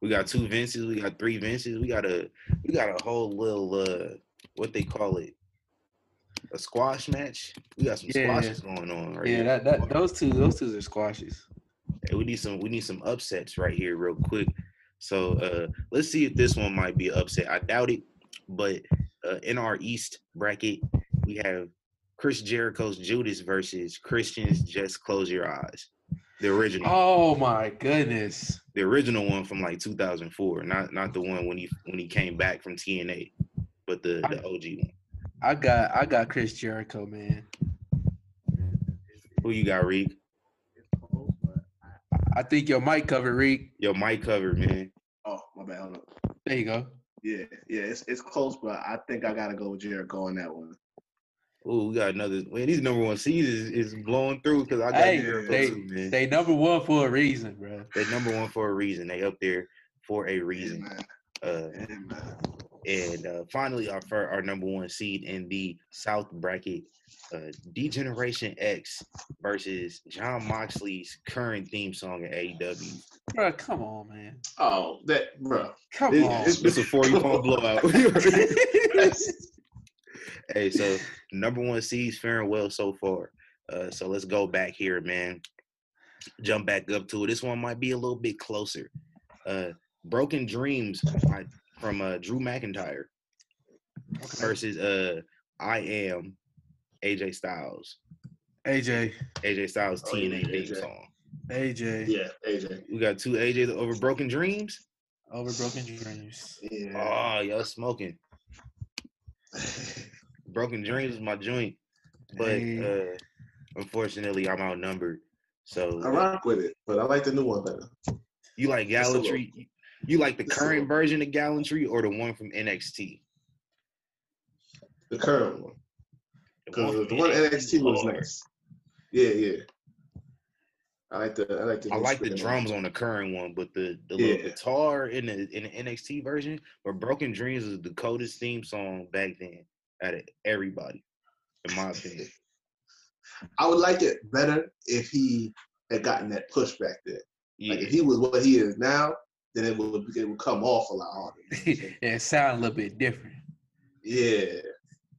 We got two Vinces. We got three Vinces. We got a we got a whole little uh what they call it a squash match. We got some Yeah. squashes going on right Yeah, here. that, that those two those two are squashes. Hey, we need some we need some upsets right here real quick. So uh let's see if this one might be upset. I doubt it, but uh, in our East bracket we have Chris Jericho's Judas versus Christian's Just Close Your Eyes. The original, Oh my goodness. the original one from like 2004, not not the one when he when he came back from TNA, but the the OG one. I got I got Chris Jericho, man. Who you got, Riq? I think your mic covered, Riq. Yo, mic covered, man. Oh, my bad. Hold up. There you go. Yeah, yeah, it's it's close, but I think I gotta go with Jericho on that one. Ooh, we got another. Man, these number one seeds is, is blowing through because I got Hey, Jericho they too, man. they number one for a reason, bro. They number one for a reason. They up there for a reason. Uh, and uh, finally, our fir- our number one seed in the South bracket, uh, D-Generation X versus Jon Moxley's current theme song at AEW. Bro, come on, man. Oh, that bro. Come This- on. this- It's a four-point blowout. hey, so number one seeds faring well so far. Uh, so let's go back here, man. Jump back up to it. This one might be a little bit closer. Uh, Broken Dreams by, from uh, Drew McIntyre versus uh, I Am AJ Styles. AJ. AJ Styles Oh, yeah, TNA theme AJ. song. AJ. Yeah, AJ. We got two AJs over Broken Dreams. Over broken dreams. Yeah. Oh, y'all smoking. Broken Dreams is my joint, but uh, unfortunately, I'm outnumbered. So I rock with it, but I like the new one better. you like Just a little. Gallantry? You like the current version of Gallantry or the one from NXT? The current one. Because the one NXT was nice. Yeah, yeah. I like the I like the I like the spin on it. drums on the current one, but the the little guitar in the in the NXT version, but Broken Dreams is the coldest theme song back then out of everybody, in my opinion. I would like it better if he had gotten that push back there. Yeah, Like if he was what he is now, then it would it would come off a lot harder. you know what I'm saying? yeah, it sound a little bit different. yeah.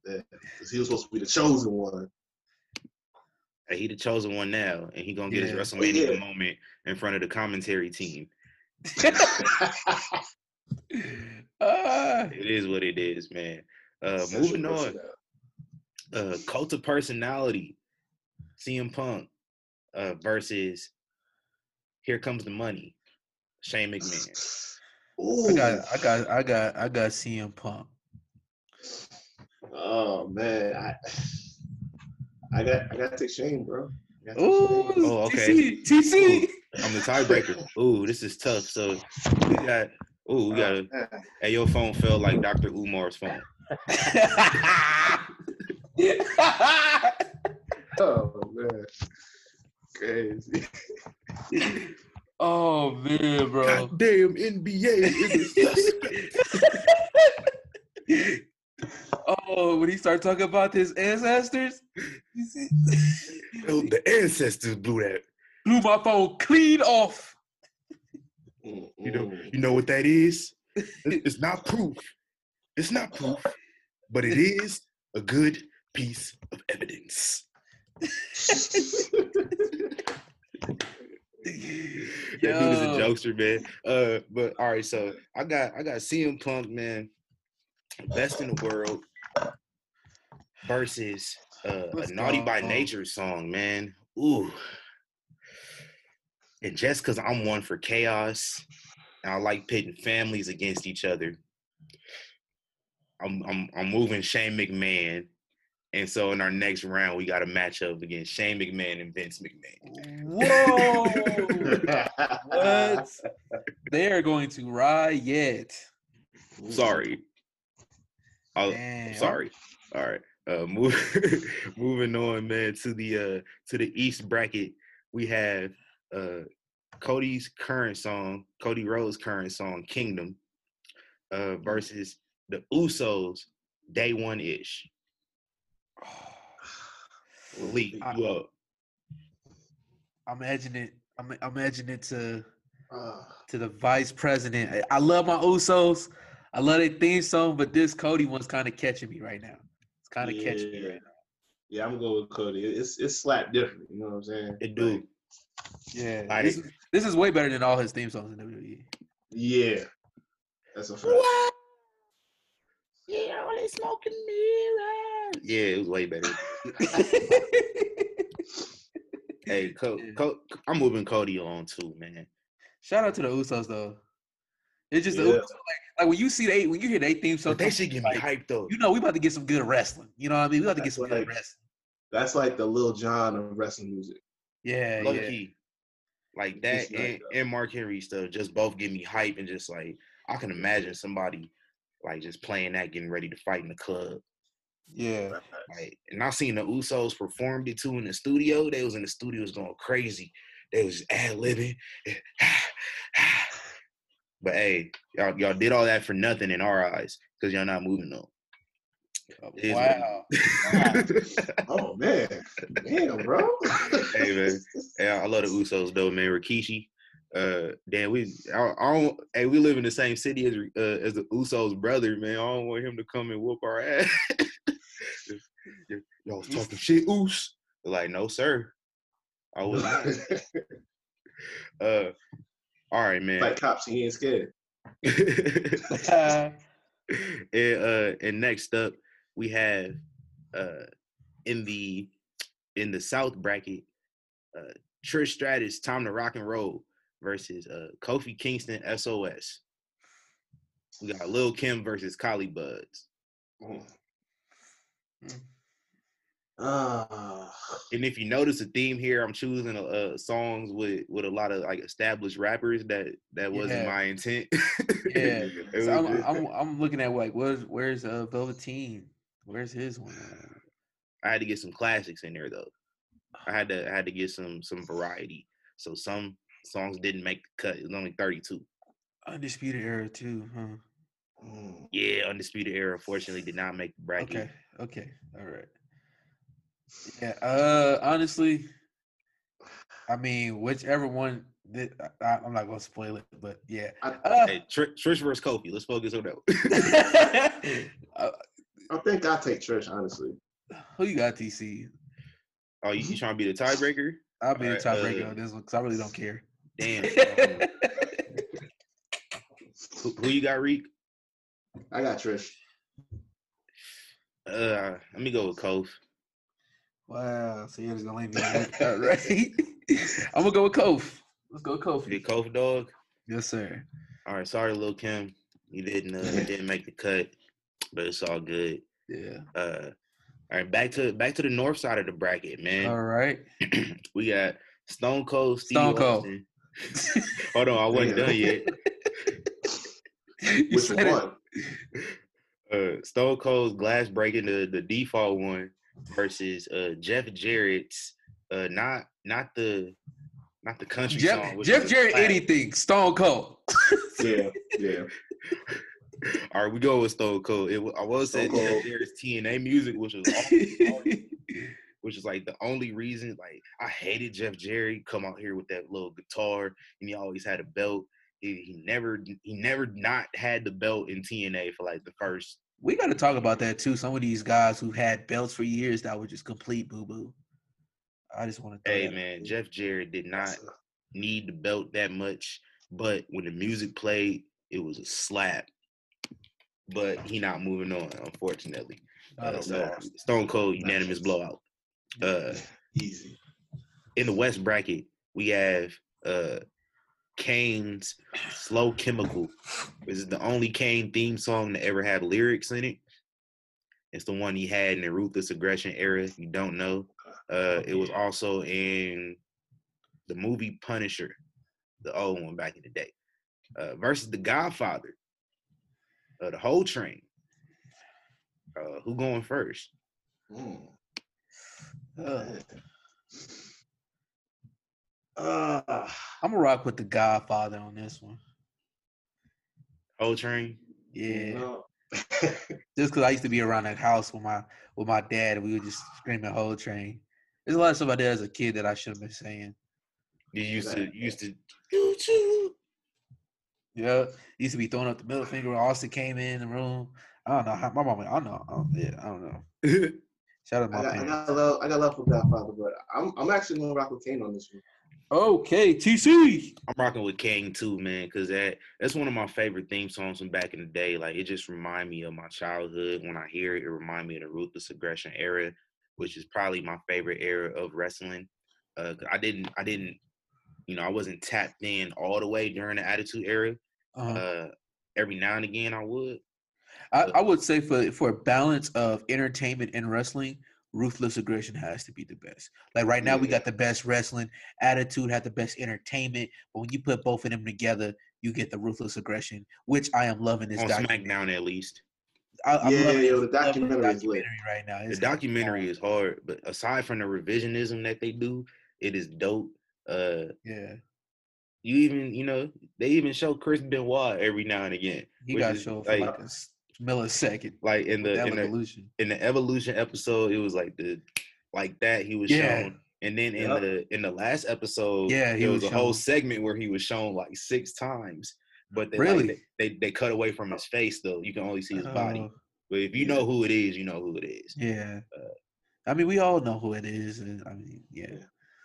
Because he was supposed to be the chosen one. And he the chosen one now, and he gonna get Yeah. his WrestleMania Yeah. moment in front of the commentary team. Ah, It is what it is, man. Uh, moving on, uh, cult of personality, CM Punk uh, versus Here Comes the Money, Shane McMahon. Ooh. I got, I got, I got, I got CM Punk. Oh man, I, I got I got to take Shane, bro. Gotta Ooh, Shane. Oh, okay. TC, TC. I'm the tiebreaker. Ooh, this is tough. So we got. Ooh, we got. Oh, uh, man. Hey, your phone felt like Dr. Umar's phone. Oh man, crazy. oh man, bro. Goddamn NBA is a suspect. Oh, when he started talking about his ancestors, Yo, the ancestors blew that. blew my phone clean off. You know, you know what that is? It's not proof. It's not proof, but it is a good piece of evidence. That dude is a jokester, man. Uh, but all right, so I got I got CM Punk, man, best in the world versus uh, a Naughty by on? Nature song, man. Ooh, and just because I'm one for chaos, and I like pitting families against each other, I'm I'm I'm moving Shane McMahon. And so in our next round, we got a matchup against Shane McMahon and Vince McMahon. Whoa! what? They are going to riot. Sorry. Oh, Damn. sorry. All right. Uh move, moving on, man, to the uh to the East bracket. We have uh Cody's current song, Cody Rhodes' current song, Kingdom, uh versus the Usos, Day One Ish. Lee, I- you up. Imagine it. I'm imagine it to Ah, to the vice president. I- I love my Usos. I love their theme song, but this Cody one's kind of catching me right now. It's kind of catching me Yeah. right now. yeah, I'm gonna go with Cody. It's it's slapped different. You know what I'm saying? It do. Yeah, Like- this is this is way better than all his theme songs in. WWE. yeah, that's a fact. Yeah, only smoking mirrors. Yeah, it was way better. Hey, Co- Co- I'm moving Cody on too, man. Shout out to the Usos though. It's just Yeah. Like, like when you see they when you hear they theme song, But they should on, get me like, hyped though. You know, we about to get some good wrestling. You know what I mean? We about to get That's some good wrestling. That's like the Lil Jon of wrestling music. Yeah, Low yeah. key. Like that Just like and, and Mark Henry stuff just both give me hype and just like I can imagine somebody like just playing that, getting ready to fight in the club. Yeah. Like, and I seen the Usos performed it too in the studio. They was in the studios going crazy. They was ad libbing. but hey, y'all, y'all did all that for nothing in our eyes because y'all not moving on. It is what it Wow. Oh man, damn, bro. Hey, man. Yeah, I love the Usos though, man. Rikishi. Uh, damn, we I, I don't. Hey, we live in the same city as uh, as the Usos brother, man. I don't want him to come and whoop our ass. Y'all was talking shit, Us. Like, no, sir. I was. Uh, all right, man. like cops, he ain't scared. And, uh, and next up, we have uh, in the in the South bracket, uh, Trish Stratus, "Time to Rock and Roll" versus uh, Kofi Kingston, SOS. We got Lil Kim versus Collie Buddz. Mm. Ah, And if you notice a theme here, I'm choosing uh, songs with with a lot of like established rappers. That that wasn't Yeah. my intent. yeah. So I'm, just- I'm I'm looking at like where's where's uh Velveteen? Where's his one? I had to get some classics in there though. I had to I had to get some some variety. So some songs didn't make the cut. It was only 32. Undisputed Era too, huh? Yeah, Undisputed Era fortunately did not make the bracket. Okay, okay, all right. Yeah, uh, honestly, I mean, whichever one. That, I, I'm not gonna spoil it, but yeah. I, Uh, Hey, Tr- Trish versus Kofi. Let's focus on that. uh, I think I take Trish honestly. who you got, TC? oh, you, you trying to be the tiebreaker? I'll be the Alright, tiebreaker uh, on this one because I really don't care. Damn. who, who you got, Riq? I got Trish. Uh, let me go with Kof. Wow, so you're just gonna leave me. All right, I'm gonna go with Kof. Let's go, You Kofi. Kof dog. Yes, sir. All right, sorry, Lil Kim. You didn't uh, you didn't make the cut, but it's all good. Yeah. Uh, all right, back to back to the north side of the bracket, man. All right. we got Stone Cold Steve Stone Cold. Austin Hold on, I wasn't Yeah. done yet. Which one? Uh, Stone Cold's glass breaking the the default one versus uh Jeff Jarrett's uh not not the not the country Jeff, song. Jeff Jarrett, slap. anything, Stone Cold. Yeah, yeah. All right, we go with Stone Cold. It, I was saying Stone Jeff Jarrett's TNA music, which was awful, which is like the only reason. Like I hated Jeff Jarrett come out here with that little guitar, and he always had a belt. He, he never he never not had the belt in TNA for like the first. We got to talk about that too. Some of these guys who had belts for years that were just complete boo boo. I just want to. Hey man, Jeff Jarrett did not need the belt that much, but when the music played, it was a slap. But he not moving on, unfortunately. Uh, so. Stone Cold unanimous blowout. Uh, Easy. in the West bracket, we have uh Kane's Slow Chemical. Is the only Kane theme song to ever have lyrics in it. It's the one he had in the Ruthless Aggression era. If you don't know, uh, it was also in the movie Punisher, the old one back in the day, uh, versus The Godfather, uh, the whole train. Uh, who going first? Mm. Uh, I'm gonna rock with the Godfather on this one. Whole train. Yeah, no. just because I used to be around that house with my with my dad, and we would just scream the whole train. There's a lot of stuff I did as a kid that I should have been saying. You used to Right. you used to choo choo. Yeah, used to be throwing up the middle finger when Austin came in the room. I don't know how my mom. I don't know. I don't, yeah, I don't know. Shout out to I my got, I got love. I got love for Godfather, but I'm I'm actually gonna rock with Kane on this one. Okay, TC. I'm rocking with King too, man, because that that's one of my favorite theme songs from back in the day. Like it just remind me of my childhood. When I hear it, it remind me of the ruthless aggression era, which is probably my favorite era of wrestling. Uh, I didn't, I didn't, you know, I wasn't tapped in all the way during the Attitude era. Uh-huh. Uh, every now and again, I would. I, I would say for for a balance of entertainment and wrestling, ruthless aggression has to be the best. Like right now, we got the best wrestling. Attitude had the best entertainment. But when you put both of them together, you get the ruthless aggression, which I am loving this on documentary. SmackDown at least. I, I'm Yeah, loving yo, this- the loving documentary is lit. right now. The It's documentary is hard, but aside from the revisionism that they do, it is dope. Uh, yeah. you even, you know, they even show Chris Benoit every now and again. He got is shown like- like a s- millisecond. Like in the in the evolution. in the evolution episode, it was like the like that he was Yeah. shown, and then in Yep. the in the last episode, Yeah, he there was, was a whole segment where he was shown like six times. But they, Really? like, they, they they cut away from his face though. You can only see his body. Oh, But if you know who it is, you know who it is. yeah. Uh, I mean, we all know who it is. And I mean, yeah.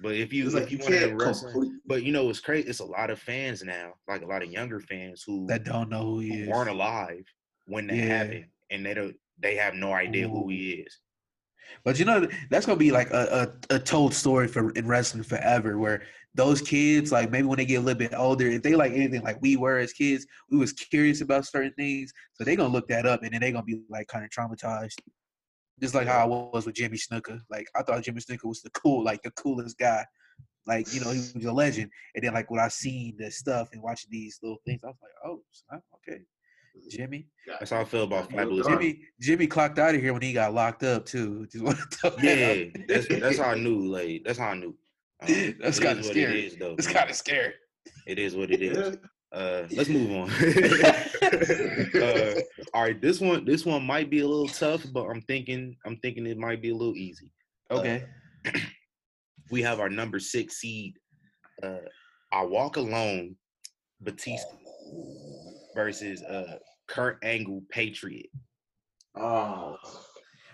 But if you It's if like you you want to can't wrestling, complete. but you know it's crazy. It's a lot of fans now, like a lot of younger fans who, That don't know who he who is. weren't alive when that Yeah. happened, and they don't they have no idea who mm. he is. But you know, that's gonna be like a, a, a told story for in wrestling forever. Where those kids, like maybe when they get a little bit older, if they like anything like we were as kids, we was curious about certain things, so they gonna look that up, and then they gonna be like kind of traumatized. Just like how I was with Jimmy Snooker. Like I thought Jimmy Snooker was the cool, like the coolest guy. Like you know, he was a legend. And then like when I seen the stuff and watching these little things, I was like, oh, okay, Jimmy. That's how I feel about Fabulous. Jimmy Jimmy clocked out of here when he got locked up too. Just want to throw that Yeah, that's that's how I knew. Like that's how I knew. Um, That's kinda scary. It is though. It's kind of scary. It is what it is. Uh, let's move on. uh, all right, this one this one might be a little tough, but I'm thinking I'm thinking it might be a little easy. Okay. We have our number six seed. Uh, I walk alone, Batista versus uh Kurt Angle Patriot. Oh.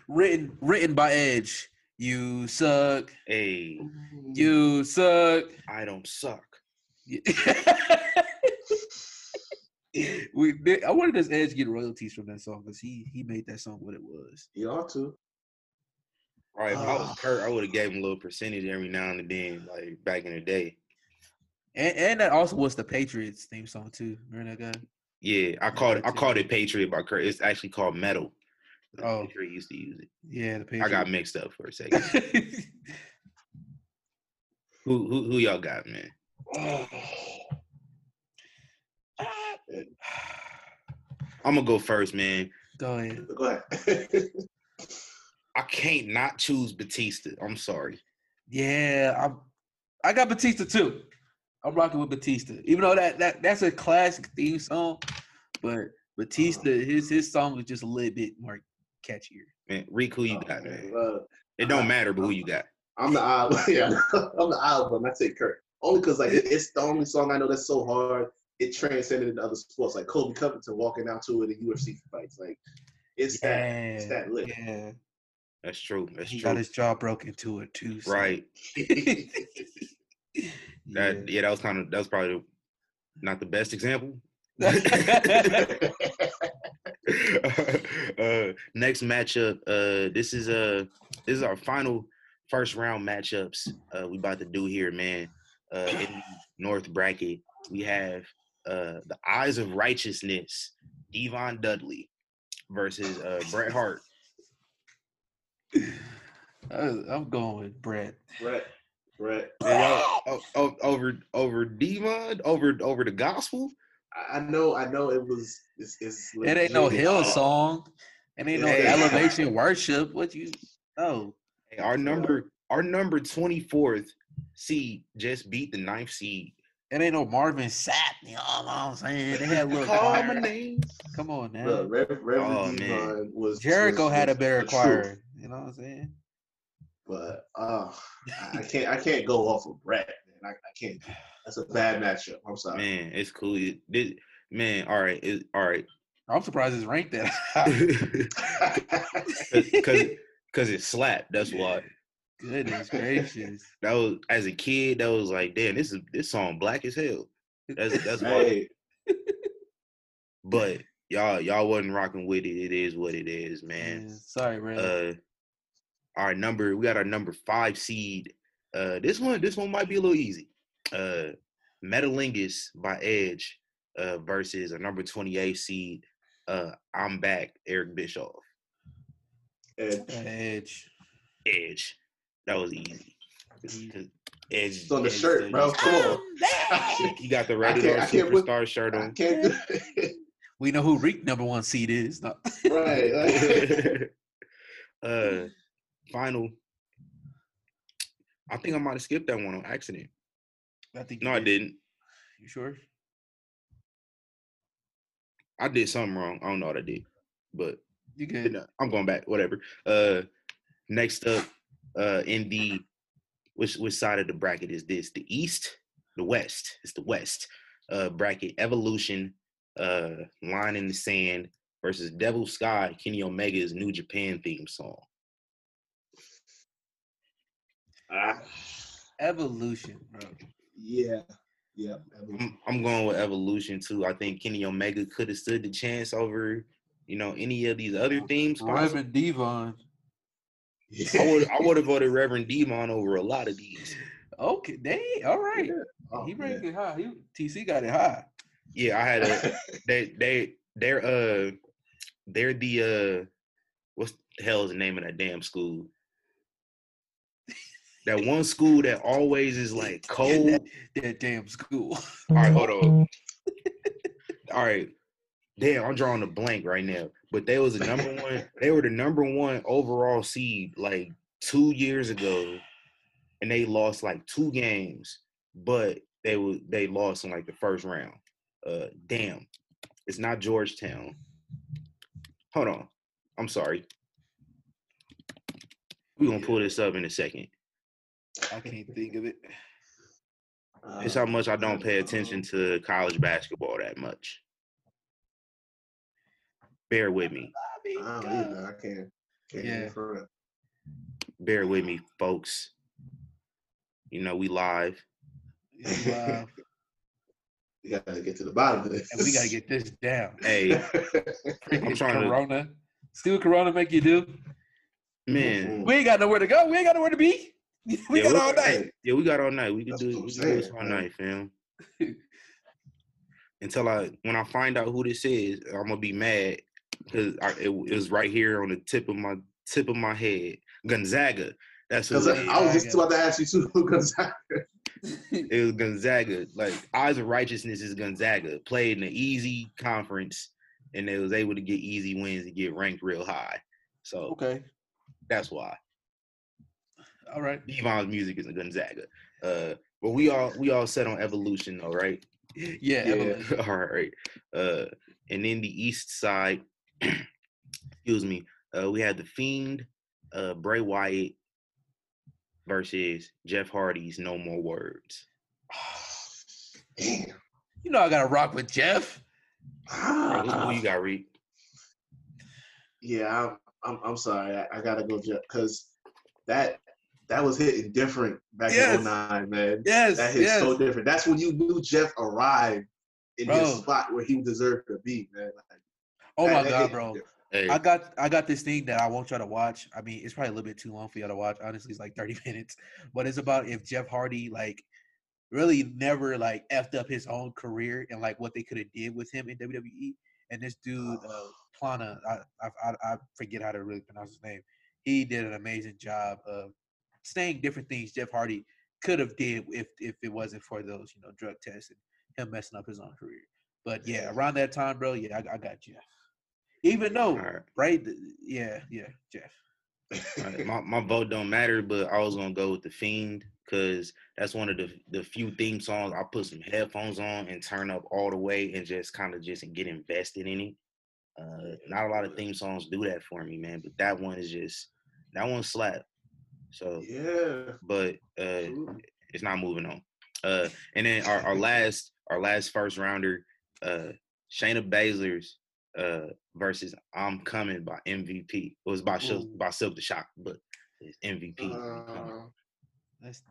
Written written by Edge. You suck. Hey, You suck. I don't suck. we I wonder does Edge get royalties from that song because he he made that song what it was. He ought to. All right, if I was Ah. Kurt, I would have gave him a little percentage every now and then, like back in the day. And and that also was the Patriots theme song too. Remember that guy? Yeah, I called it. I called it Patriot by Kurt. It's actually called Metal. The Oh. Patriot used to use it. Yeah, the Patriot. I got mixed up for a second. who who who y'all got, man? I'm gonna go first, man. Go ahead. Go ahead. I can't not choose Batista. I'm sorry. Yeah, I'm. I got Batista too. I'm rocking with Batista, even though that that that's a classic theme song, but Batista his his song is just a little bit more catchier. Man, Riq, who you Oh, got, man? Uh, It don't matter, but who you got? I'm the odd. Yeah, I'm the odd one. I take Kurt only because like it- it's the only song I know that's so hard. It transcended into other sports, like Colby Covington walking out to it in UFC fights. Like it's that it's that lit. yeah. That's true. That's He true. got his jaw broken to it too. so- right. yeah. That yeah, that was kind of that was probably not the best example. uh, next matchup. Uh, this is uh this is our final first round matchups. Uh, we about to do here, man. Uh, in North bracket, we have uh the Eyes of Righteousness, Devon Dudley versus uh Bret Hart. I- I'm going with Bret. Bret, Bret. And y'all- o- o- over over Devon over over the gospel. I I know, I know. It was. It's, it's It ain't no legit. hill oh. song. It ain't no Hey. elevation worship. What you? No. Hey, our number our number twenty fourth seed just beat the ninth seed. It ain't no Marvin Sapp. You know what I'm saying? They had a little Call my choir. name. Come on now. Look, Rev, Oh, man. Devon was Jericho was- had a better choir. truth. You know what I'm saying? But uh, I I can't, I can't go off of Bret. Man. I, I can't. That's a bad matchup. I'm sorry. Man, it's cool. It- this- man, all right, it, all right. I'm surprised it's ranked that high. Because because it slapped. That's why. Goodness gracious. That was as a kid. That was like, damn, this is this song black as hell. That's that's why. hey, But y'all y'all wasn't rocking with it. It is what it is, man. Yeah, sorry, Red. uh our number we got our number five seed uh this one this one might be a little easy uh metalingus by edge uh versus a number 28 seed uh i'm back eric bischoff and Edge. edge that was easy. edge it's on the Edge shirt, still bro. used- Come on. he got the I rated can't- R I can't put- superstar shirt I on can't do We know who Riq number one seed is. No. right. like- uh final i think i might have skipped that one on accident I think no you i did. didn't You sure? I did something wrong. I don't know what I did, but You good? I'm going back. Whatever. Uh, next up, uh, in the which which side of the bracket is this? The East, the West. It's the West. Uh, bracket Evolution, uh, Line in the Sand versus Devil Sky, Kenny Omega's New Japan theme song. Ah, Evolution, bro. yeah. Yeah. I'm, I'm going with Evolution too. I think Kenny Omega could have stood the chance over, you know, any of these other themes. Reverend Devon. I would I would have voted Reverend Demon over a lot of these. Okay, dang, all right. Oh, he man. ranked it high. He, TC got it high. Yeah, I had a they they they're uh they're the uh what's the hell is the name of that damn school? That one school that always is like Yeah, cold. that, that damn school. All right, hold on. All right. Damn, I'm drawing a blank right now. But they was the number one, they were the number one overall seed like two years ago. And they lost like two games, but they was they lost in like the first round. Uh damn. It's not Georgetown. Hold on. I'm sorry. We're gonna pull this up in a second. I can't think of it. It's Uh, how much I don't pay attention to college basketball that much. Bear with me. I don't either. I can't. can't Yeah. yeah. For it. Bear with me, folks. You know, we live. Wow. We gotta get to the bottom of this. And we gotta get this down. Hey, I'm trying to- Corona. See what Corona make you do? man. We ain't got nowhere to go. We ain't got nowhere to be. We Yeah, got all night. Yeah, we got all night. We can That's do it. We can do this all night, fam. Until I, when I find out who this is, I'm gonna be mad because it, it was right here on the tip of my tip of my head. Gonzaga. That's it I. I was just about to ask you too, Gonzaga. It was Gonzaga. Like Eyes of Righteousness is Gonzaga. Played in an easy conference, and they was able to get easy wins and get ranked real high. So okay. that's why. All right. Devon's music is a Gonzaga. Uh, but we all we all set on evolution though, right? Yeah. Yeah. All right. Uh, and then the east side, excuse me, uh, we had the Fiend, uh, Bray Wyatt versus Jeff Hardy's No More Words. Damn. You know I gotta rock with Jeff. Hey, who, who you got, Riq? yeah, I'm, I'm, I'm sorry. I, I gotta go Jeff because that that was hitting different back Yes. in 09, man. Yes. That hit yes. so different. That's when you knew Jeff arrived in his spot where he deserved to be, man. Like, oh that- my that god, bro. Hey, I got I got this thing that I want y'all to watch. I mean, it's probably a little bit too long for y'all to watch. Honestly, it's like 30 minutes. But it's about if Jeff Hardy like really never like effed up his own career and like what they could have did with him in WWE. And this dude, uh, Plana, I, I I I forget how to really pronounce his name. He did an amazing job of saying different things Jeff Hardy could have did if if it wasn't for those you know drug tests and him messing up his own career. But yeah, around that time, bro, yeah, I, I got Jeff. Even though, right. right? Yeah, yeah, Jeff. Right, my, my vote don't matter, but I was gonna go with the Fiend because that's one of the the few theme songs I put some headphones on and turn up all the way and just kind of just get invested in it. Uh, not a lot of theme songs do that for me, man, but that one is just that one slap. So, yeah. but uh, it's not moving on. Uh, and then our, our last our last first rounder, uh, Shayna Baszler's uh versus I'm Coming by MVP. It was by Ooh. by Silkk the Shock, but it's MVP. Uh, That's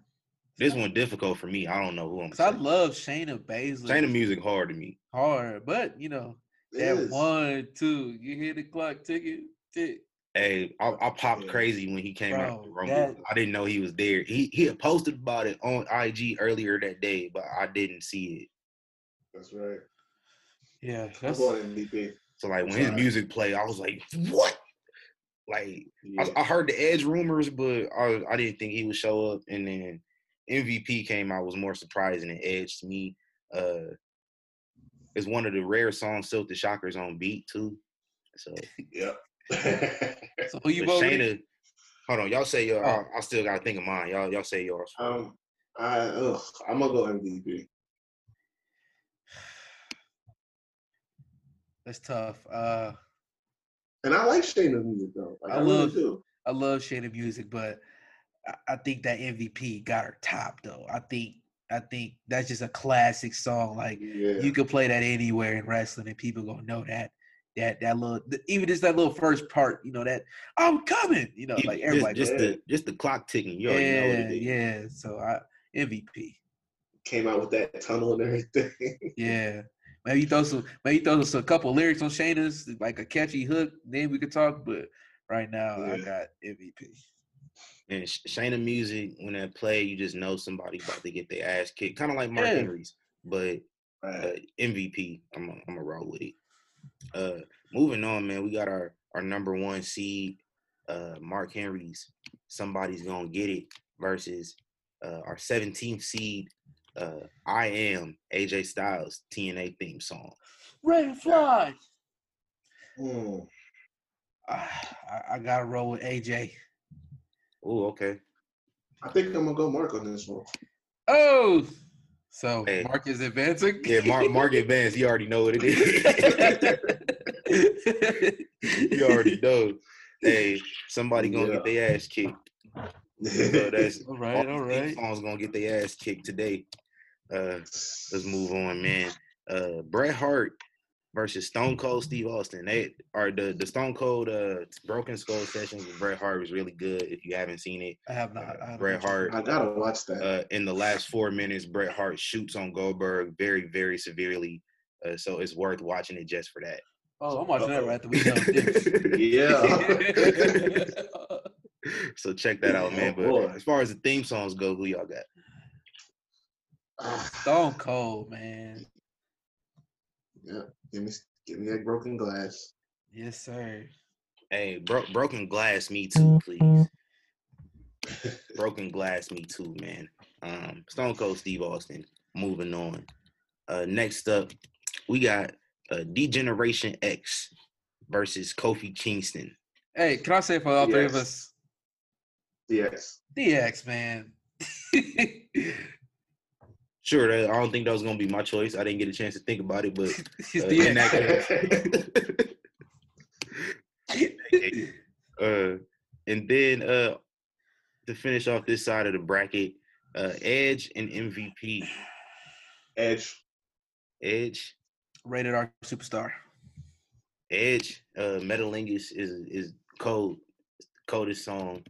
this one difficult for me. I don't know who I'm. Cause I love Shayna Baszler. Shayna music hard to me. hard, but you know it that is. one, two, you hear the clock ticking, tick. Hey, I, I popped Yeah. crazy when he came out the Bro, that- I didn't know he was there. He he had posted about it on IG earlier that day, but I didn't see it. That's right. Yeah, that's going MVP. So like when his music played, I was like, what? Like Yeah. I, I heard the Edge rumors, but I, I didn't think he would show up. And then MVP came out was more surprising than Edge to me. Uh, it's one of the rare songs Silkk the Shockers on beat too. So, Yep. So who you voting? Shayna, hold on, y'all say yours. Oh. I, I still gotta think of mine. Y'all y'all say yours. um, I ugh, I'm gonna go MVP. That's tough. Uh, And I like Shayna's music though. Like, I I, really love- do. I love Shayna music, but I, I think that MVP got her top though. I think I think that's just a classic song. Like Yeah. you could play that anywhere in wrestling, and people gonna know that. That that little th- even just that little first part, you know that I'm coming, you know, Even like just, everybody. just Yeah. the just the clock ticking. You already know yeah, yeah. So I MVP. Came out with that tunnel and everything. Yeah. Maybe throw some maybe throw some a couple lyrics on Shayna's, like a catchy hook, then we could talk. But right now I got MVP. And Sh- Shayna music, when that play, you just know somebody about to get their ass kicked. Kind of like Mark Yeah. Henry's, but uh, right. MVP. I'm a, I'm a roll with it. Uh, moving on, man. We got our our number one seed, uh, Mark Henry's. Somebody's gonna get it versus uh, our 17th seed. Uh, I am AJ Styles TNA theme song. Red fly. Hmm. I, I gotta roll with AJ. Oh, okay. I think I'm gonna go Mark on this one. Oh, so Hey. Mark is advancing. Yeah, Mark Mark Advance. You already know what it is. you already know. Hey, somebody gonna get their ass kicked. So that's all right, all right. Phone's gonna get their ass kicked today. Uh, let's move on, man. Uh, Bret Hart versus Stone Cold Steve Austin. They are the the Stone Cold uh Broken Skull sessions with Bret Hart was really good. If you haven't seen it, I have not. I Bret. Hart. I gotta watch that. Uh, in the last four minutes, Bret Hart shoots on Goldberg very, very severely. Uh, so it's worth watching it just for that. Oh, I'm watching that right after we done with this. yeah. so check that out, man. Oh, But boy. as far as the theme songs go, who y'all got? Stone Cold, man. yeah. Give me give me that broken glass. Yes, sir. Hey, bro- broken glass, me too, please. broken glass, me too, man. Um, Stone Cold Steve Austin. Moving on. Uh, next up, we got uh, D-Generation X versus Kofi Kingston. Hey, can I say for all three of us, Yes. DX man. Sure, I don't think that was gonna be my choice. I didn't get a chance to think about it, but uh, in that case, uh, and then uh, to finish off this side of the bracket, uh, Edge and MVP. Edge. Edge, Rated R superstar. Edge, uh, Metalingus is is cold, coldest song.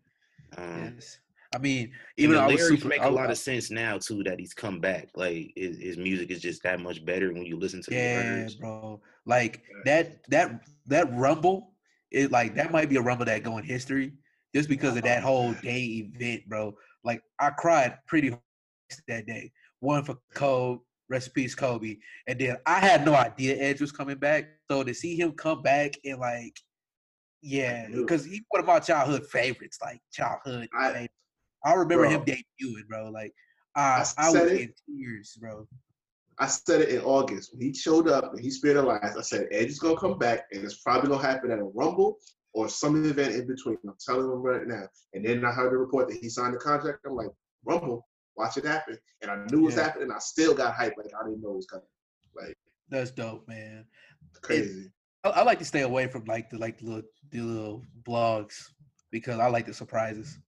Um, Yes. I mean, Even the lyrics super, make a lot of sense now too that he's come back. Like his, his music is just that much better when you listen to the Yeah, words. bro. Like that that that rumble is like that might be a rumble that go in history just because of that oh, whole day event, bro. Like I cried pretty hard that day. One for Kobe, peace, Kobe. And then I had no idea Edge was coming back. So to see him come back and like, yeah, because he's one of my childhood favorites, like childhood. I- favorites. I remember him debuting, bro. Like I, I I was it. in tears, bro. I said it in August when he showed up and he spared the last. I said Edge is gonna come back and it's probably gonna happen at a Rumble or some event in between. I'm telling him right now. And then I heard the report that he signed the contract. I'm like, Rumble, watch it happen. And I knew it was Yeah. happening. I still got hyped like I didn't know it was coming. Like That's dope, man. crazy. I, I like to stay away from like the like the little, the little blogs because I like the surprises.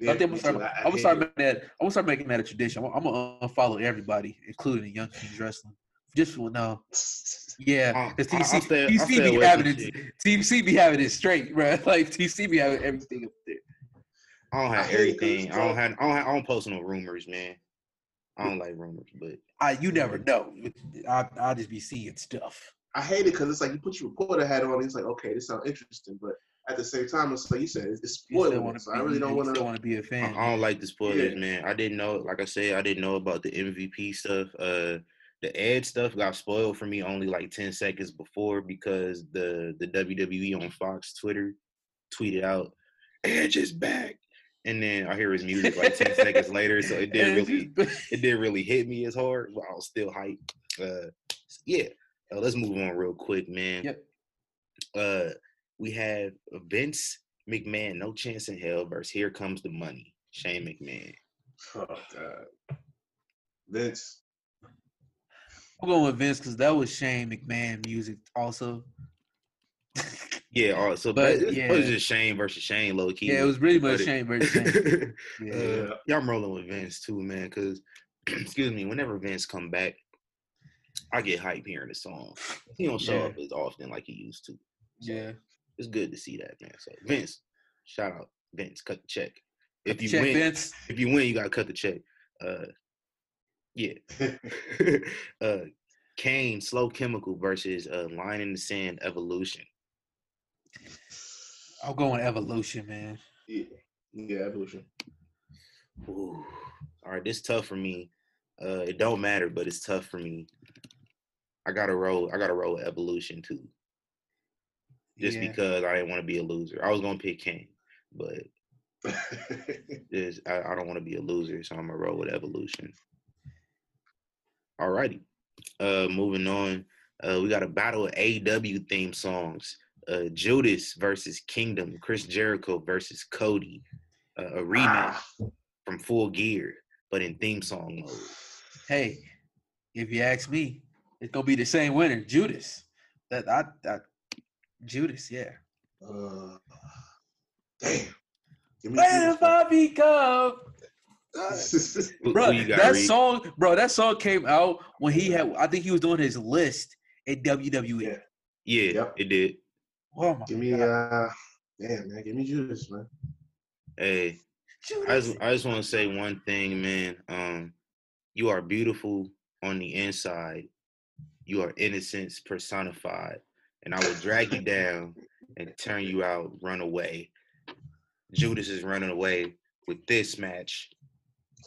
Yeah, I think I'm gonna start. I- I I'm gonna start making that. I'm gonna start making that a tradition. I'm, I'm gonna unfollow everybody, including the Young Kings Wrestling. Just for now, yeah, because I'll- I'll TC, stay- TC stay be having it. TC be having it straight, bro. Like TC be having everything up there. I don't have 'cause everything. I don't have. I don't. Have, I don't post no rumors, man. I don't like rumors, but I you never know. I I just be seeing stuff. I hate it because it's like you put your reporter hat on. And it's like, okay, this sounds interesting, but at the same time, it's like you said, it's, it's You still spoiling. Wanna, So I really don't want Still to. want to be a fan. I don't like the spoilers, Yeah. man. I didn't know. Like I said, I didn't know about the MVP stuff. Uh, the Edge stuff got spoiled for me only like ten seconds before because the the WWE on Fox Twitter tweeted out Edge is back, and then I hear his music like ten seconds later, so it didn't really it didn't really hit me as hard, but I was still hyped. Uh, yeah, uh, let's move on real quick, man. Yep. Uh, we have Vince McMahon, no chance in hell versus Here Comes the Money, Shane McMahon. Oh God, Vince. I'm going with Vince because that was Shane McMahon music also. Yeah, uh, so But, but, yeah. it was just Shane versus Shane, low key. yeah, it was really much But it- Shane versus Shane. Yeah. uh, yeah, I'm rolling with Vince too, man. Because excuse me, whenever Vince come back, I get hype hearing the song. He don't show Yeah. up as often like he used to. So Yeah. It's good to see that, man. So Vince, shout out Vince, cut the check. If you Check win, Vince. if you win, you gotta cut the check. Uh, yeah. uh, Kane, Slow Chemical versus uh, Line in the Sand, Evolution. I'm going Evolution, man. yeah, yeah, evolution. Ooh. All right, this tough for me. Uh, it don't matter, but it's tough for me. I gotta roll. I gotta roll with Evolution too, just Yeah. because I didn't want to be a loser. I was gonna pick Kane, but is I, I don't want to be a loser, so I'm gonna roll with evolution. Alrighty. Uh moving on. Uh we got a battle of AEW theme songs. Uh Judas versus Kingdom, Chris Jericho versus Cody. Uh, a rematch Ah, from Full Gear, but in theme song mode. Hey, if you ask me, it's gonna be the same winner, Judas. That I, I Judas, yeah. uh, damn. Give me Where if I become bro, got, that Riq? song, bro, that song came out when he had I think he was doing his list at WWE. Yeah. Yeah, Yep. it did. Oh my give me God. uh, damn man, give me Judas, man. Hey, I just, I just want to say one thing, man. Um, you are beautiful on the inside. You are innocence personified, and I will drag you down and turn you out. Run away. Judas is running away with this match.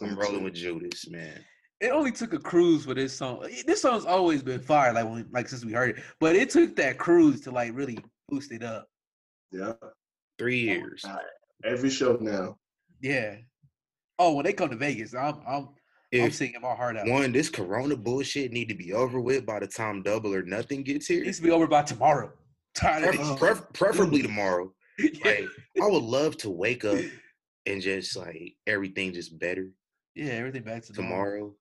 I'm rolling with Judas, man. it only took a cruise for this song. This song's always been fire, like when like since we heard it. But it took that cruise to like really boost it up. Yeah, Three oh years. every show now. Yeah. Oh, when they come to Vegas, I'm I'm I'm If singing my heart out. one, this Corona bullshit need to be over with by the time Double or Nothing gets here. It needs to be over by tomorrow. Tired of Pref- this pref- preferably tomorrow. Like I would love to wake up and just like everything just better yeah, everything back to tomorrow.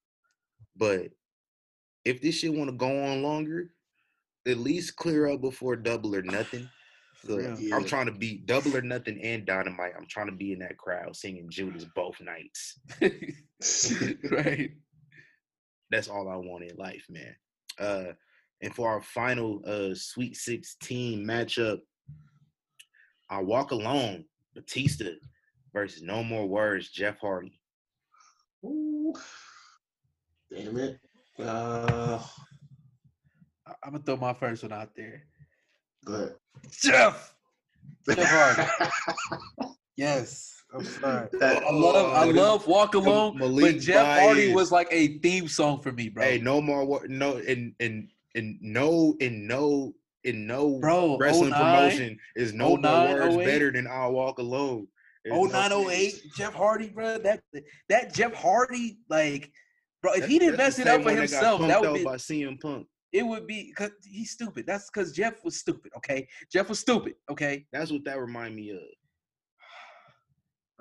But if this shit want to go on longer, at least clear up before double or nothing. For So. Yeah. I'm trying to be double or nothing and dynamite. I'm trying to be in that crowd singing Judas both nights. right. That's all I want in life, man. Uh, and for our final uh, Sweet 16 matchup, I walk alone, Batista versus No More Words, Jeff Hardy. Ooh. Damn it. Uh, I'm gonna throw my first one out there. go ahead. Jeff. Jeff Hardy. Yes. I'm sorry. That- I love I Oh, love Walk Alone, but Malik Jeff Hardy was like a theme song for me, bro. Hey, no more wor- no in in in no in no in no Bro, wrestling 09, promotion is no 09, more words 08. better than I'll walk alone. There's Oh no- nine oh eight, Jeff Hardy, bro. That that Jeff Hardy, like, bro, if he didn't mess it up for himself, that punked would be by CM Punk. It would be because he's stupid. That's because Jeff was stupid. Okay, Jeff was stupid. Okay, That's what that remind me of.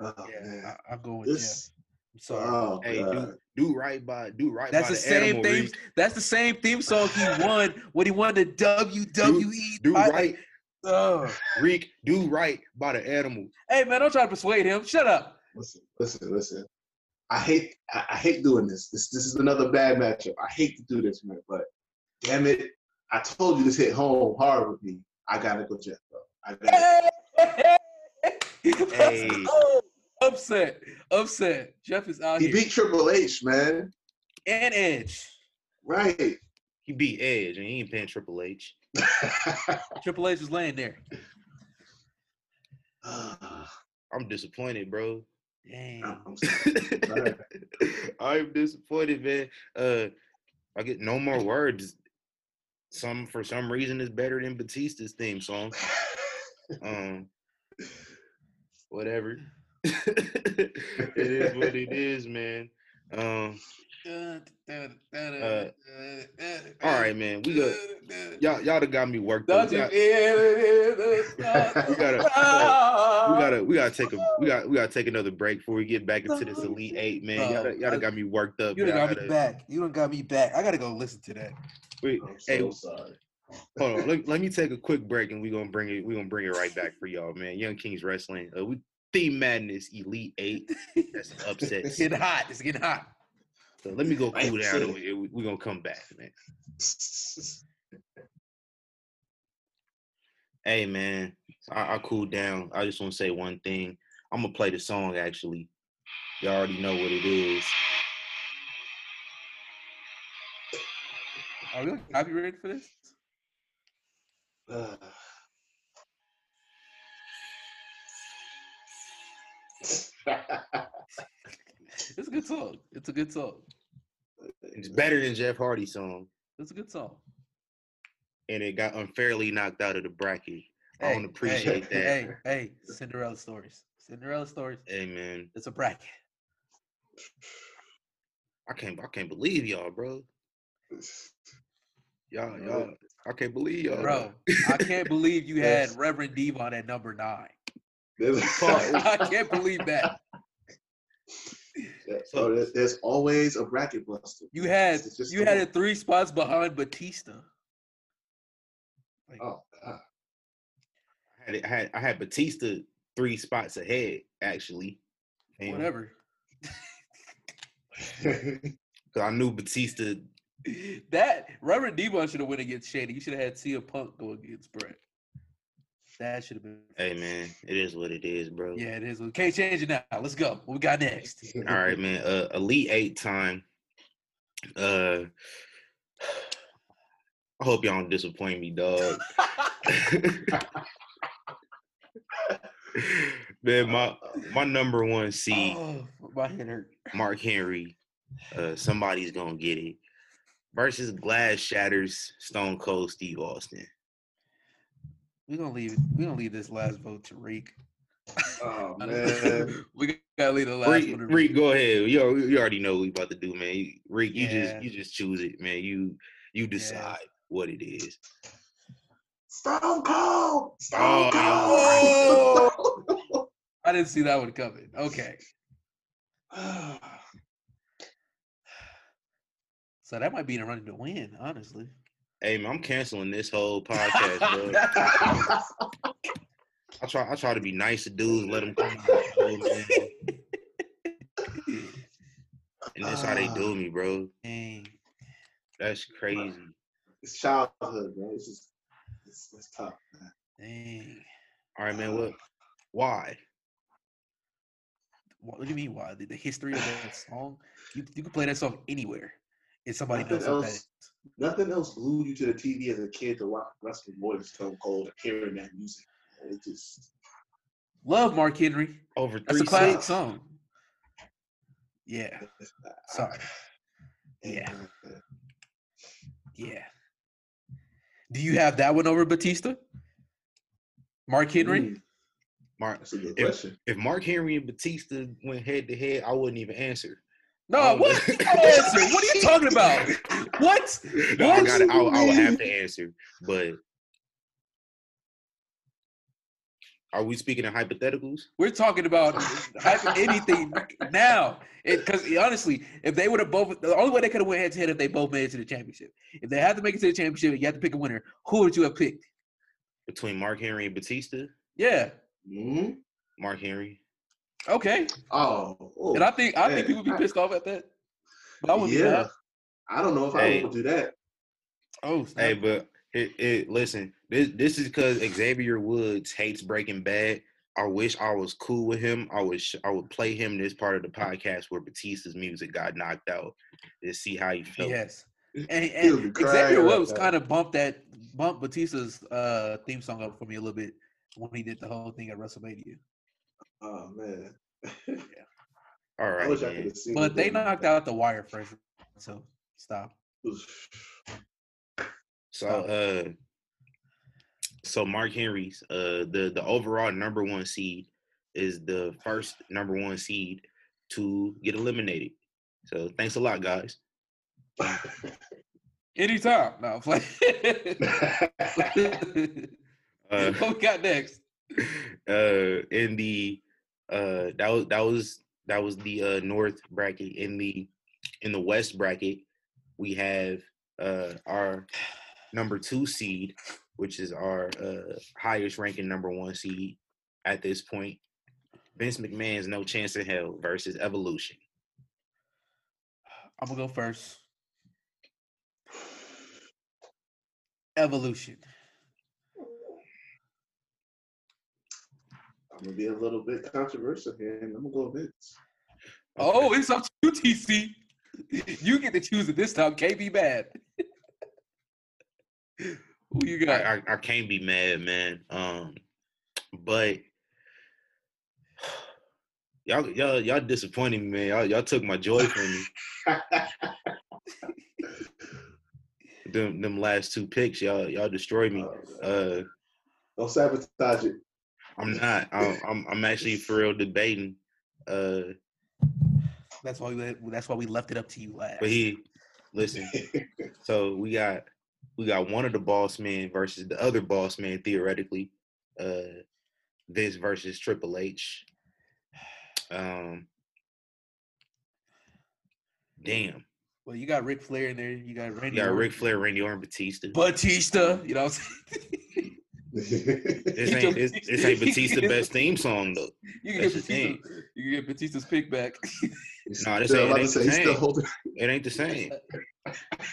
Oh, yeah, man. I, I'm going with Jeff. This. I'm sorry. Oh, Hey, do do right by do right That's by the the, same theme. Riq. That's the same theme song he won when he won the WWE. Do fight. right, Ugh. Riq. Do right by the animal. Hey man, don't try to persuade him. Shut up. Listen, listen, listen. I hate, I, I hate doing this. This, this is another bad matchup. I hate to do this, man. But damn it, I told you this hit home hard with me. I gotta go Jeff, bro. I got. Hey. Oh, upset, upset. Jeff is out He here beat Triple H, man. and Edge. Right. He beat Edge and he ain't paying Triple H. Triple H was laying there. I'm disappointed, bro. Dang. I'm, I'm sorry. Sorry. I'm disappointed, man. Uh, I get no more words. Some for some reason is better than Batista's theme song. Um, whatever. it is what it is, man. Um, all right, man. We got y'all. Y'all done got me worked up. Don't We got- we we gotta, we gotta, we gotta take a, we got, we gotta take another break before we get back into this elite eight, man. Y'all, done- y'all done got me worked up. You done man. Got me gotta- back. You done got me back. I gotta go listen to that. Wait, I'm so hey, sorry. hold on. Let, let me take a quick break, and we gonna bring it. We gonna bring it right back for y'all, man. Young Kings Wrestling. Uh, we Theme Madness Elite Eight. That's an upset. It's getting hot. It's getting hot. So let me go cool down, and we, we, we gonna come back, man. Hey, man. I, I cooled down. I just want to say one thing. I'm gonna play the song. Actually, y'all already know what it is. Are we copyrighted for this? Uh, It's a good song. It's a good song. It's better than Jeff Hardy's song, It's a good song. and it got unfairly knocked out of the bracket. I don't appreciate hey, that. Hey, hey, Cinderella stories. Cinderella stories. Hey, man. It's a bracket. I can't. I can't believe y'all, bro. Y'all, y'all. I can't believe y'all, Bro, I can't believe you had Reverend D-Von at number nine. There's, I can't believe that. so there's, there's always a bracket buster. You had just you had it three spots behind Batista. Like, Oh God. I had, I had I had Batista three spots ahead actually. And- whatever. Cause I knew Batista. That Reverend D-Von should have went against Shady. You should have had CM Punk go against Bret. That should have been. Hey man, it is what it is, bro. Yeah, it is. We can't change it now. Let's go. What we got next? All right, man. Uh, Elite Eight time. Uh, I hope y'all don't disappoint me, dog. man, my my number one seed, oh, my head hurt. Mark Henry. Uh, somebody's gonna get it. Versus Glass Shatters, Stone Cold Steve Austin. We're gonna leave. We're gonna leave this last vote to Riq. Oh man. we gotta leave the last Riq, one. Riq, go ahead. You you already know what we about to do, man. You- Riq, you Yeah. just you just choose it, man. You you decide what it is. Stone Cold. Stone Oh, Cold. I didn't see that one coming. Okay. So that might be in a running to win, honestly. Hey man, I'm canceling this whole podcast, bro. I try I try to be nice to dudes, let them come on the show, man. And that's how they ah, do me, bro. Dang. That's crazy. it's childhood, bro. It's just it's, it's tough. Man. Dang. All right, man. What? Why? What, what do you mean? Why the, the history of that song? You you can play that song anywhere, and somebody Nothing knows what that else. is. Nothing else glued you to the TV as a kid to watch wrestling more than Stone Cold and hearing that music. It just Love Mark Henry. Over That's three a classic cents. song. Yeah. Sorry. Yeah. Yeah. Do you have that one over Batista? Mark Henry? Mm, Mark, that's a good If- question. if Mark Henry and Batista went head to head, I wouldn't even answer. No, Oh, what? no. You gotta answer. What are you talking about? What? No, I What? got. I, I would have to answer, but are we speaking in hypotheticals? We're talking about anything now. Because honestly, if they would have both, the only way they could have went head to head if they both made it to the championship. If they had to make it to the championship, you had to pick a winner. Who would you have picked? Between Mark Henry and Batista, Yeah. hmm Mark Henry. Okay. Oh, oh, And I think I think people be pissed off at that. But I wouldn't yeah. mad. I don't know if Hey. I would do that. Oh, snap. Hey, but it, it listen. This this is because Xavier Woods hates Breaking Bad. I wish I was cool with him. I wish I would play him this part of the podcast where Batista's music got knocked out to see how he felt. Yes. And, and Xavier Woods now. kind of bumped that bumped Batista's uh theme song up for me a little bit when he did the whole thing at WrestleMania. Oh man. All I right, wish I could have seen. But they knocked out the wire first. So stop. So uh so Mark Henry's uh the the overall number one seed is the first number one seed to get eliminated. So thanks a lot, guys. Anytime. No, I'm playing. Uh, what we got next? uh in the uh that was that was that was the uh north bracket in the in the west bracket we have uh our number two seed which is our uh highest ranking number one seed at this point vince mcmahon's no chance in hell versus evolution I'm gonna go first. Evolution. I'm gonna be a little bit controversial here, and I'm gonna go Vince. Oh, it's up to you, TC. You get to choose it this time. Can't be bad. Who you got? I, I, I can't be mad man um but y'all y'all y'all disappointed me man y'all, y'all took my joy from me them them last two picks, y'all y'all destroyed me. Oh, Uh, Don't sabotage it. I'm not. I'm I'm, I'm actually for real debating. Uh, That's why we that's why we left it up to you last. but he, listen. So we got we got one of the boss men versus the other boss man theoretically. Uh, this versus Triple H. Um, damn. well, you got Ric Flair in there. You got You Randy. got Orton. Ric Flair, Randy Orton, Batista. Batista. You know what I'm saying? This ain't this, this ain't Batista best theme song though. You can That's get the. Batista. You can get Batista's pick back. Nah, this ain't- it ain't the same. It ain't the same.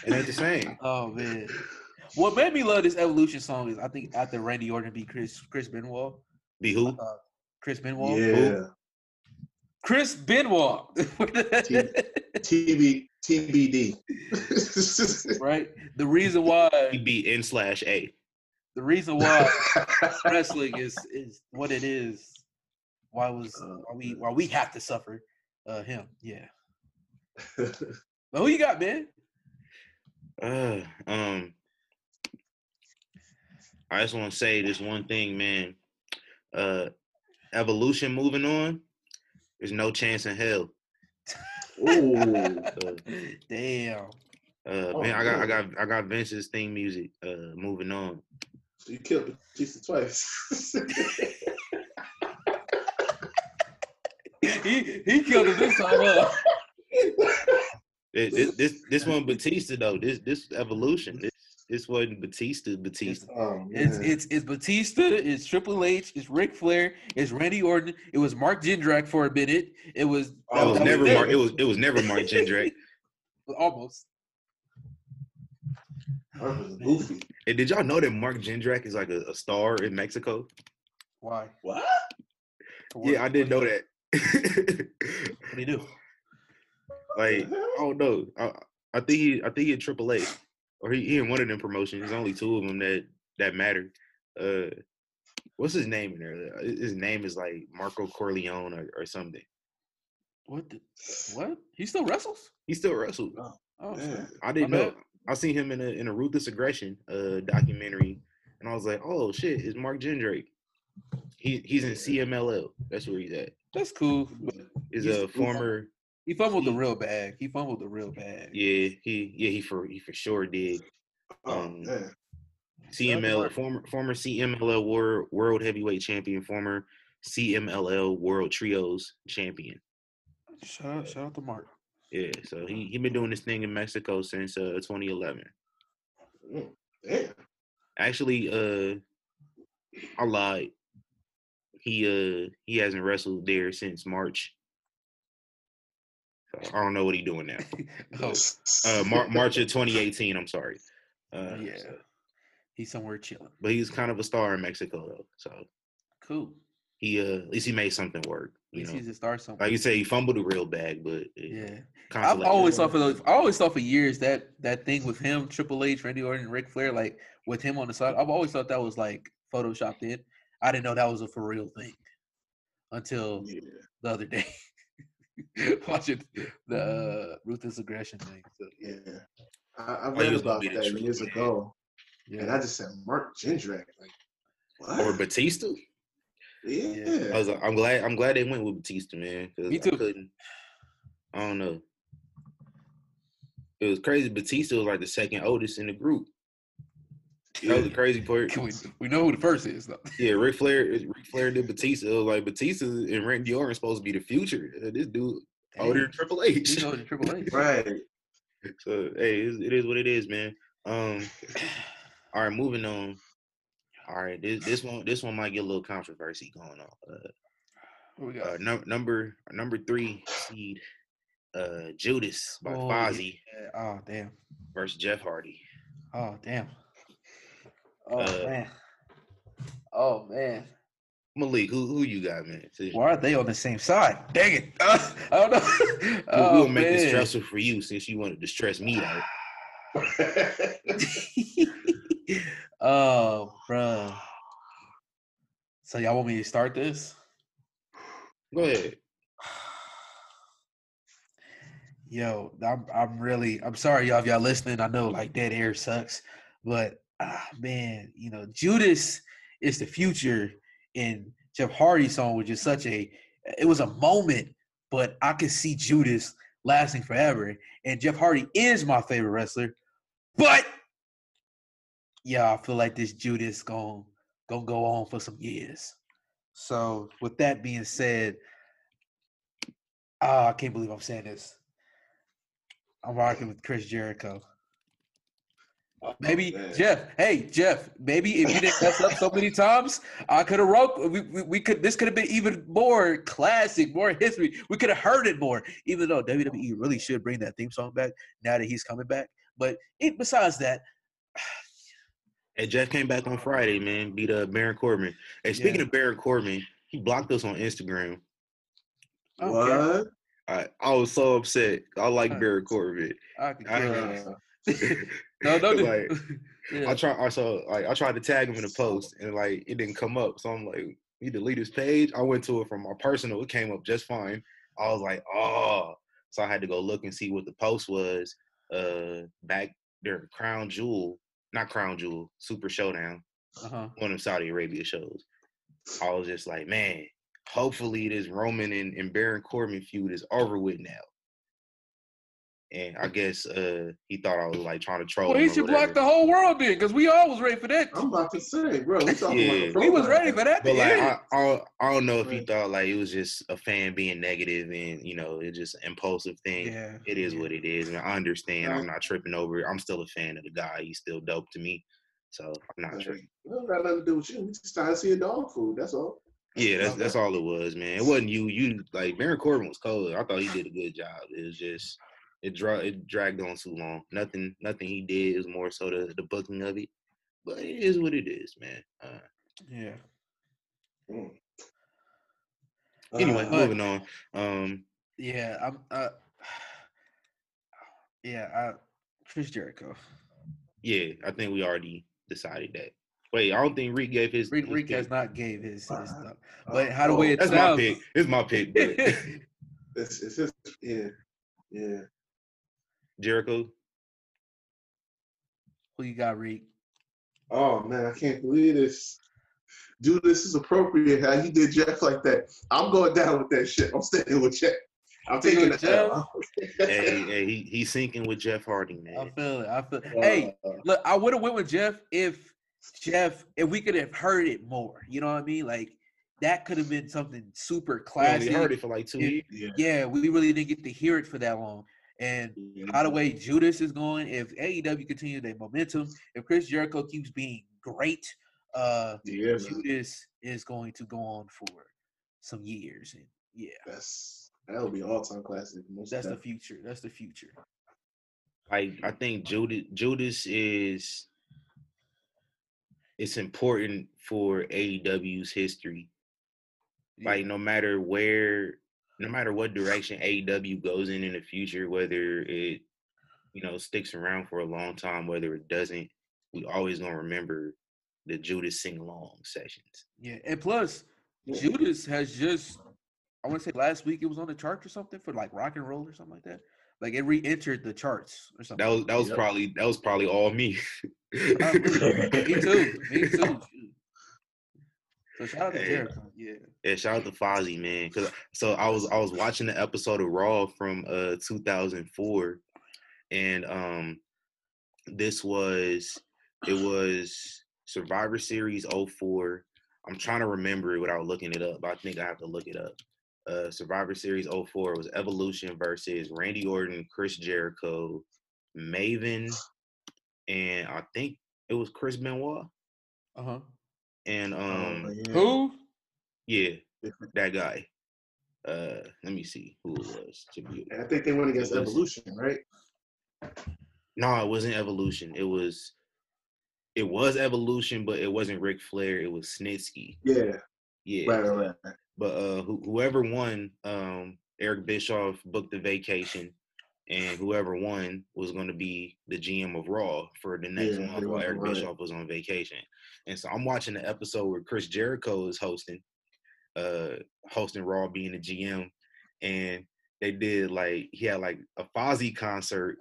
It ain't the same. oh man. What made me love this Evolution song is I think after Randy Orton beat Chris Chris Benoit. Be who? Uh, Chris Benoit. Yeah. Chris Benoit. TB TBD. right? The reason why He beat N slash A. the reason why wrestling is is what it is. Why was Oh, why we why we have to suffer uh him? Yeah. But who you got, man? Uh, um, I just want to say this one thing, man. Uh, Evolution moving on. There's no chance in hell. Ooh. Uh, Damn. uh, Oh, man, I got I got I got Vince's theme music. Uh, moving on. So you killed Batista twice. he he killed him this time up. This this this, this one Batista though. This this evolution. This this wasn't Batista. Batista. oh, It's man. it's it's Batista, it's Triple H, it's Ric Flair, it's Randy Orton, it was Mark Jindrak for a minute. It was It Oh, was that never it. Mark. It was it was never Mark Jindrak. almost. Mark was goofy. And did y'all know that Mark Jindrak is like a, a star in Mexico? Why? What? What- Yeah, I didn't know that. What do you do? like What the? I don't know. I, I think he I think he in Triple A, or he, he in one of them promotions. There's only two of them that that matter. Uh, what's his name in there? His name is like Marco Corleone or, or something. What? The, what? He still wrestles? He still wrestled. Oh, Man. shit. I didn't know. I seen him in a in a ruthless aggression uh documentary, and I was like, oh shit, it's Mark Jindrak. He he's in CMLL. That's where he's at. that's cool. Is a he's- former. he fumbled the real bag. He fumbled the real bag. Yeah, he yeah he for he for sure did. Oh, Um, man. CMLL former former CMLL world world heavyweight champion, former CMLL world trios champion. Shout out, shout out to Mark. Yeah, so he he been doing this thing in Mexico since uh 2011. Yeah. Actually, uh, I lied. He uh he hasn't wrestled there since March. So I don't know what he doing now. Oh, Uh, Mar- March of 2018. I'm sorry. Uh, yeah. so- He's somewhere chilling. but he's kind of a star in Mexico though. So Cool. he uh at least he made something work. You least know, he's a star like you say, he fumbled the real bag, but yeah. I've always thought for those. I always thought for years that that thing with him, Triple H, Randy Orton, Ric Flair, like with him on the side. I've always thought that was like photoshopped in. I didn't know that was a for real thing until Yeah. the other day, watching the uh, ruthless aggression thing. So, Yeah. I, I read about that years man. ago, and I just said Mark Jindrak. Like, what? or Batista. Yeah. I was like, I'm glad I'm glad they went with Batista, man. 'cause Me I too. couldn't. I don't know. It was crazy. Batista was like the second oldest in the group. That was the crazy part. we, we know who the first is though. Yeah, Ric Flair, Ric Flair did Batista. Was like Batista and Randy Orton supposed to be the future. Uh, This dude older than Triple He H. know the Triple H. Right. So hey, it is what it is, man. Um, all right, moving on. All right, this this one this one might get a little controversy going on. Uh, we uh, got? num- number number three seed, uh, Judas by Oh, Fozzy yeah. Oh damn. versus Jeff Hardy. Oh damn. Oh Uh, man. Oh man. Malik, who who you got, man? Why are they on the same side? Dang it. Uh, I don't know. we'll, Oh, we'll make this stressful for you since you wanted to stress me out. oh, bro. So y'all want me to start this? Go ahead. Yo, I'm I'm really I'm sorry y'all if y'all listening. I know like dead air sucks, but ah man, you know, Judas is the future and Jeff Hardy's song was just such a it was a moment, but I could see Judas lasting forever. And Jeff Hardy is my favorite wrestler. But yeah, I feel like this Judas going gonna go on for some years. So with that being said, ah, I can't believe I'm saying this. I'm rocking with Chris Jericho. Maybe Oh, man. Jeff. Hey Jeff. Maybe if you didn't mess up so many times, I could have wrote. We, we, we could. This could have been even more classic, more history. We could have heard it more. Even though WWE really should bring that theme song back now that he's coming back. But it, besides that, Hey, Jeff came back on Friday, man. Beat up Baron Corbin. Hey, speaking Yeah. of Baron Corbin, he blocked us on Instagram. I don't what? I I was so upset. I like Huh. Baron Corbin. I could I- care less. Uh, no, no, like, yeah. I try. I saw like I tried to tag him in the post, and like it didn't come up. So I'm like, he delete his page. I went to it from my personal. It came up just fine. I was like, oh. So I had to go look and see what the post was. Uh, back there, Crown Jewel, not Crown Jewel, Super Showdown, uh-huh. one of them Saudi Arabia shows. I was just like, man, hopefully this Roman and, and Baron Corbin feud is over with now. And I guess uh he thought I was like trying to troll. Well, he or should block the whole world then, because we all was ready for that. I'm about to say, bro, we talking Yeah. about a We was ready for that. But like. I, I, don't- I don't know if he thought like it was just a fan being negative and you know it's just an impulsive thing. yeah, It is yeah. what it is, and I understand. I'm not tripping over it. I'm still a fan of the guy. He's still dope to me, so I'm not Like, tripping. it don't got nothing to do with you. We just trying to see a dog food. That's all. Yeah, that's that's all it was, man. It wasn't you. You like Baron Corbin was cold. I thought he did a good job. It was just it dra- it dragged on too long. Nothing nothing he did It was more so the the booking of it. But it is what it is, man. Uh, yeah. Mm. anyway, Uh, moving on. Um, Yeah, I'm. Uh, yeah, I, Chris Jericho. yeah, I think we already decided that. Wait, I don't think Riq gave his. Rick, his Rick pick. has not gave his, his Uh, stuff. uh, But how do we? way it That's my pick. It's my pick. But It's, it's just, yeah, yeah. Jericho. who you got, Riq? Oh man, I can't believe this. Dude, this is appropriate how you did Jeff like that. I'm going down with that shit. I'm staying with Jeff. I'm Sticking taking with the L. hey, hey, he he's sinking with Jeff Hardy, man. I feel it. I feel. hey, Uh, look, I would have went with Jeff if Jeff, if we could have heard it more. You know what I mean? Like that could have been something super We only classic. heard it for like two Yeah. years. yeah. Yeah, we really didn't get to hear it for that long. And how the way Judas is going, if AEW continues their momentum, if Chris Jericho keeps being great, uh, Yeah. Judas is going to go on for some years. And yeah, That's that'll be all time classic. Most that's the future. That's the future. I I think Judas Judas is it's important for AEW's history. Yeah. Like no matter where, no matter what direction AEW goes in in the future, whether it you know sticks around for a long time, whether it doesn't, we always gonna remember the Judas sing along sessions. Yeah, and plus Yeah. Judas has just I want to say last week it was on the charts or something for like rock and roll or something like that. Like it re-entered the charts or something. That was that was Yep. probably that was probably all me. Uh, me too. Me too. So shout out to. Jericho. Yeah. Yeah, shout out to Fozzy, man. Cause so I was I was watching the episode of Raw from uh 2004, and um this was it was Survivor Series 04. I'm trying to remember it without looking it up. But I think I have to look it up. Uh Survivor Series 04 was Evolution versus Randy Orton, Chris Jericho, Maven, and I think it was Chris Benoit. Uh huh. And um Oh, yeah. Who? yeah, that guy. Uh, let me see who it was. To be I think they went against Evolution, right? no, it wasn't Evolution. It was, it was Evolution, but it wasn't Ric Flair. It was Snitsky. Yeah. Yeah. Right, right, right. But uh, who, whoever won, um, Eric Bischoff booked the vacation, and whoever won was going to be the GM of Raw for the next Yeah, month while Eric to. Bischoff was on vacation. And so I'm watching the episode where Chris Jericho is hosting, uh, hosting Raw, being the GM, and they did like he had like a Fozzy concert.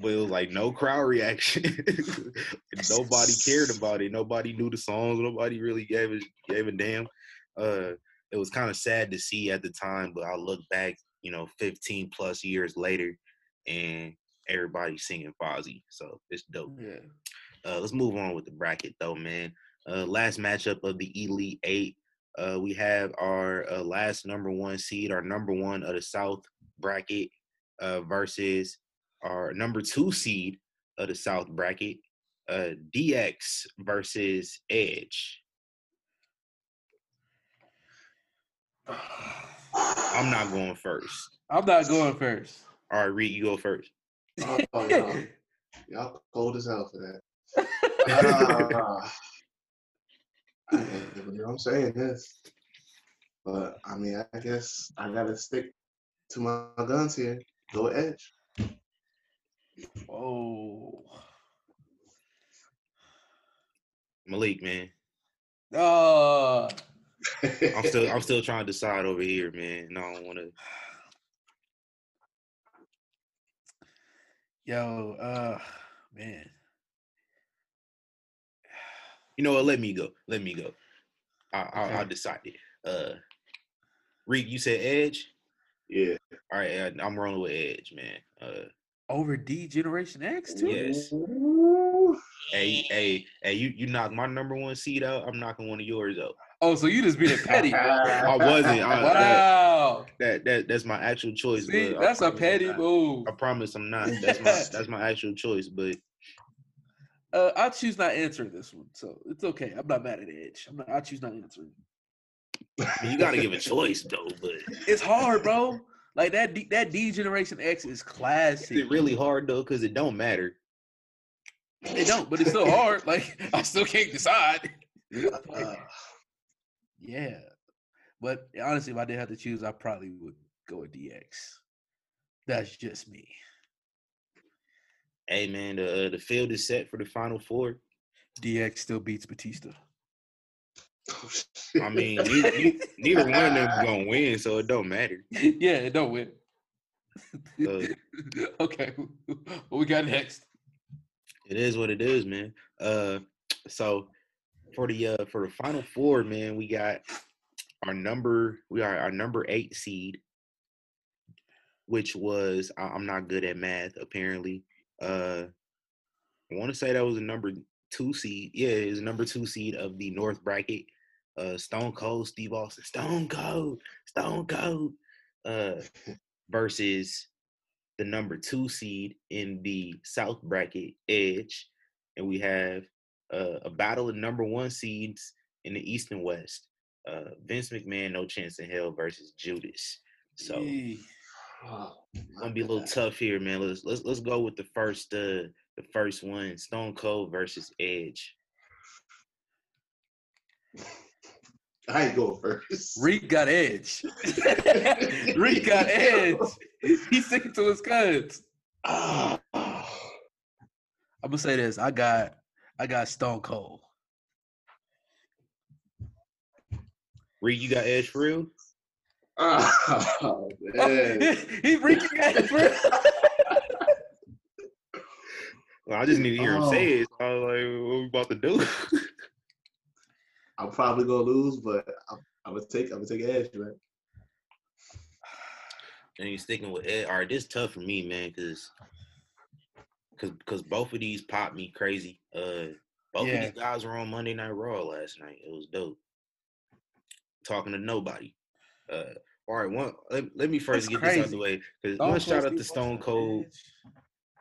But it was like no crowd reaction. nobody cared about it. Nobody knew the songs. Nobody really gave a gave a damn. Uh, it was kind of sad to see at the time, but I look back, you know, 15 plus years later, and everybody's singing Fozzy. So it's dope. Yeah. Uh, let's move on with the bracket though, man. Uh, last matchup of the Elite Eight. Uh, we have our uh, last number one seed, our number one of the South bracket, uh, versus our number two seed of the South bracket, uh, DX versus Edge. I'm not going first. I'm not going first. All right, Riq, you go first. Oh, y'all, y'all cold as hell for that. I can't believe I'm saying this. But I mean, I guess I gotta stick to my guns here. Go Edge. Oh. Malik, man. Oh. I'm still I'm still trying to decide over here, man. No, I don't want to. Yo, uh, man. You know what? Let me go. Let me go. I, I, Okay. I'll decide it. Uh, Riq, you said Edge. Yeah. All right, I- I'm rolling with Edge, man. Uh, Over D Generation X too. Yes. Ooh. hey, hey, hey, you you knock my number one seed out. I'm knocking one of yours out. Oh, so you just being petty. I wasn't. I, that, wow. that that that's my actual choice. See, but that's a promise I'm petty move. I promise I'm not. That's my that's my actual choice. But Uh, I choose not answering this one, so it's okay. I'm not mad at Edge. I'm not. I choose not answering. I mean, you got to give a choice though. But It's hard, bro. Like that. D, that D Generation X is is classic. it really hard though? Because it don't matter. It don't, but it's still hard. Like I still can't decide. Uh, yeah, but honestly, if I did have to choose, I probably would go with DX. That's just me. Hey man, the uh, the field is set for the final four. DX still beats Batista. I mean, neither, neither- one of them gonna win, so it don't matter. yeah, it don't win. Uh, okay, what we got next? It is what it is, man. Uh, so for the uh for the final four, man, we got our number. We are our number eight seed, which was I'm not good at math apparently. Uh, I want to say that was the number two seed. Yeah, it was number two seed of the North bracket. Uh, Stone Cold Steve Austin, Stone Cold, Stone Cold, uh, versus the number two seed in the South bracket, Edge, and we have uh, a battle of number one seeds in the East and West. Uh, Vince McMahon, no chance in hell versus Judas. So Yee. oh, gonna be a little tough here, man. Let's let's let's go with the first uh the first one, Stone Cold versus Edge. I ain't go first. Riq got edge. Riq got edge. He's sticking to his cuts. Ah. I'm gonna say this. I got I got Stone Cold. Riq, you got Edge for real? Oh, man. he reeking at it, bro. Well, I just need to hear him Oh. say it. So I was like, what we about to do? I'm probably gonna lose, but I'm, I'm gonna take I'm gonna take Edge, man. and you're sticking with Ed. All right, this tough for me, man, because because because both of these popped me crazy. Uh, both Yeah. of these guys were on Monday Night Raw last night. It was dope. Talking to nobody. Uh, all right, one. Let, let me first That's get this out of the way because one shout out to Stone Cold.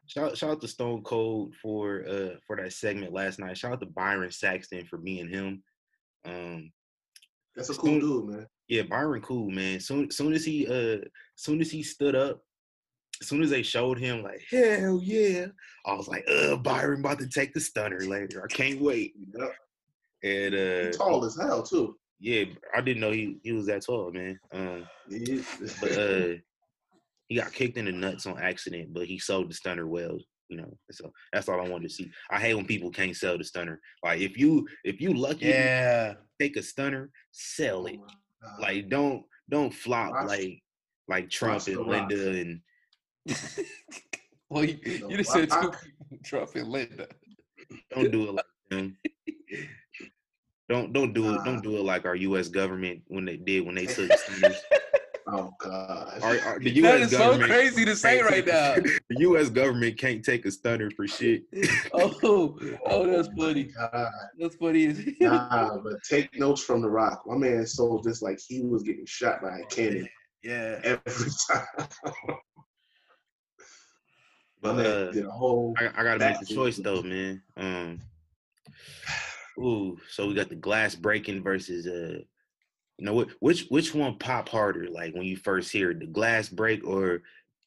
Shout, shout out to Stone Cold for uh for that segment last night. Shout out to Byron Saxton for being him. Um, That's a cool Stone- dude, man. yeah, Byron cool, man. Soon soon as he uh soon as he stood up, as soon as they showed him like hell yeah, I was like, uh Byron about to take the stunner later. I can't wait. Yep. And He uh tall as hell too. Yeah, I didn't know he he was that tall, man. Um but uh he got kicked in the nuts on accident, but he sold the stunner well. You know, so that's all I wanted to see. I hate when people can't sell the stunner. Like if you if you lucky Yeah. take a stunner, sell it. Uh, Like don't don't flop Watch- like like Trump watch and. Linda and well, you, you just said two Rock- people, Trump and Linda. don't do it like them. Don't don't do it. Nah. Don't do it like our U.S. government when they did when they took stunners. oh God! Our, our, the That U.S. is so crazy to say right now. the U.S. government can't take a stunner for shit. Oh, oh, that's my funny. God. That's funny. Nah, but take notes from The Rock. My man sold this like he was getting shot by a cannon yeah. every time. But uh, did a whole. I, I gotta make the That's it. choice though, man. Um, ooh, so we got the glass breaking versus uh, you know what? Which which one pop harder? Like when you first hear it, the glass break or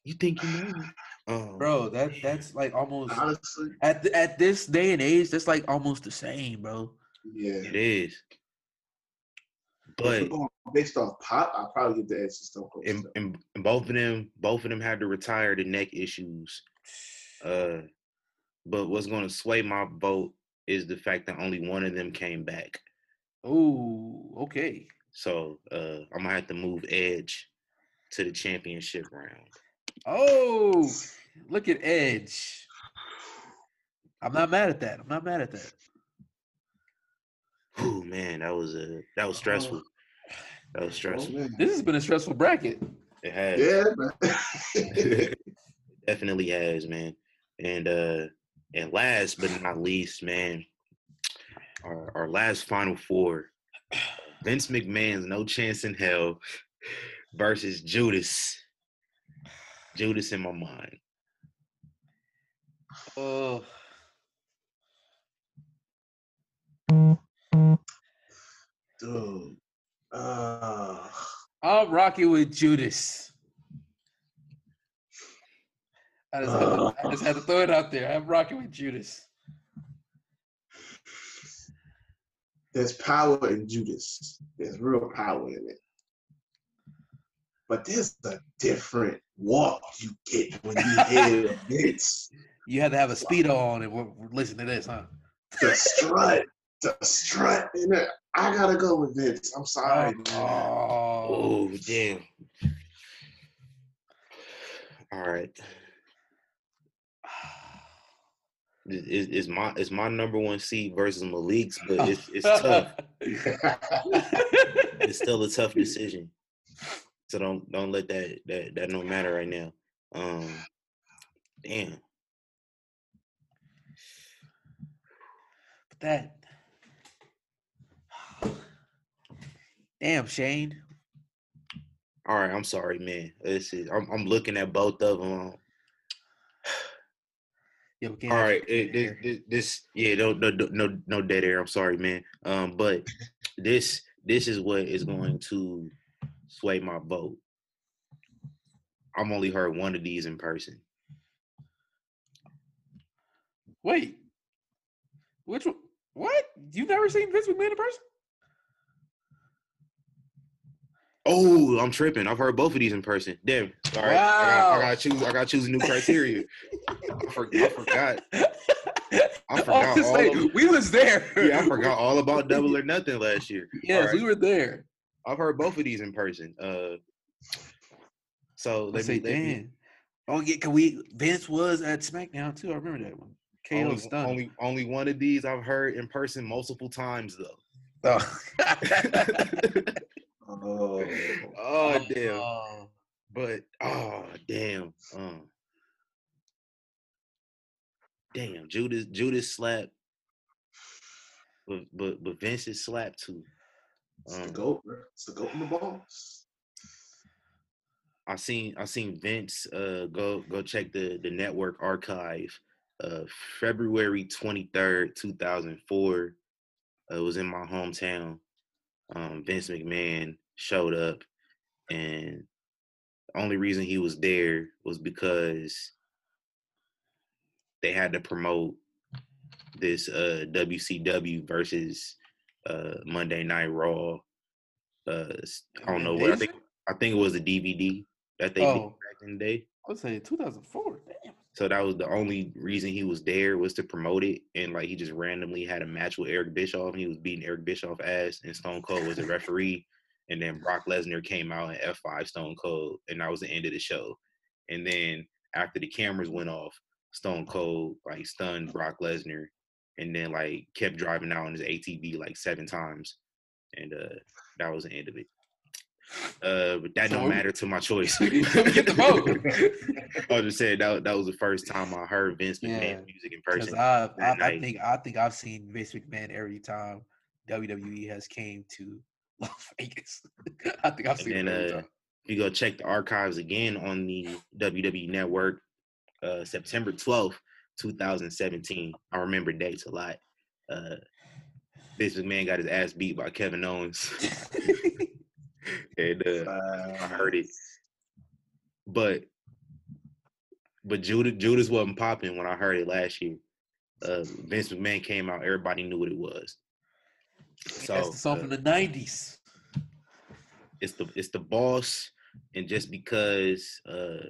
you think you know? me? Um, Bro, that that's like almost Honestly, at th- at this day and age, that's like almost the same, bro. yeah. it is. But based off pop, I'll probably get the edge to Stone Cold. and, and, and both of them, both of them had to retire the neck issues. Uh, but what's going to sway my vote is the fact that only one of them came back. Oh, okay. So uh, I'm gonna have to move Edge to the championship round. Oh, look at Edge. I'm not mad at that. I'm not mad at that. Whew, man, that was uh, that was stressful. That was Oh, stressful. man. This has been a stressful bracket. It has. Yeah, it definitely has, man. And uh and last but not least, man, our, our last final four. Vince McMahon's No Chance in Hell versus Judas. Judas in my mind. Oh, Dude. Uh, I'm rocking with Judas. I just, had to, uh. I just had to throw it out there. I'm rocking with Judas. there's power in Judas. There's real power in it. But there's a different walk you get when you hear Vince. You had to have a speedo on and w- w- listen to this, huh? The strut. The strut in it. I gotta go with Vince. I'm sorry. Oh, man. Oh, Oh, damn. All right. It's, it's my it's my number one seed versus Malik's, but it's it's tough. It's still a tough decision. So don't don't let that that that no matter right now. Um, damn. But that. Damn, Shane. All right, I'm sorry, man. This is I'm I'm looking at both of them. Yeah, we can't All have right, shit it, this, this, this, yeah, no, no, no, no, no dead air. I'm sorry, man. Um, but this, this is what is going to sway my vote. I'm only heard one of these in person. Wait. Which one? What? You've never seen Vince McMahon in person? Oh, I'm tripping. I've heard both of these in person. Damn. All right, I, got, I gotta choose. I gotta choose a new criteria. I, for, I forgot. I forgot was all say, of- we was there. Yeah, I forgot all about Double or Nothing last year. Yes, All we were there. I've heard both of these in person. Uh, so I let me, let me. Oh, yeah, can we? Vince was at SmackDown too. I remember that one. KO only, only only one of these I've heard in person multiple times though. Oh. Oh, Oh damn. Oh. But oh damn. Um Damn, Judas Judas slapped but but but Vince's slapped too. it's the Um, goat, bro. It's the goat in the balls. I seen I seen Vince uh go go check the the network archive. Uh February 23rd, 2004. Uh, it was in my hometown. Um Vince McMahon showed up and the only reason he was there was because they had to promote this uh WCW versus uh Monday Night Raw. Uh I don't know what I think I think it was a DVD that they did Oh. back in the day. I was saying 2004. Damn. So that was the only reason he was there was to promote it. And like he just randomly had a match with Eric Bischoff and he was beating Eric Bischoff ass and Stone Cold was a referee. And then Brock Lesnar came out and F5 Stone Cold and that was the end of the show. And then after the cameras went off, Stone Cold like stunned Brock Lesnar and then like kept driving out on his ATV like seven times. And uh that was the end of it. Uh, but that So don't matter to my choice. Get the vote. I was just saying that that was the first time I heard Vince McMahon Yeah, music in person. I, I, I think I think I've seen Vince McMahon every time WWE has came to Las Vegas. I think I've And seen then him uh, you go check the archives again on the WWE Network, uh, September twelfth, two thousand seventeen. I remember dates a lot. Uh, Vince McMahon got his ass beat by Kevin Owens, and uh, I heard it. But but Judas Judas wasn't popping when I heard it last year. Uh, Vince McMahon came out, everybody knew what it was. So That's the song from the '90s. it's the it's the boss, and just because uh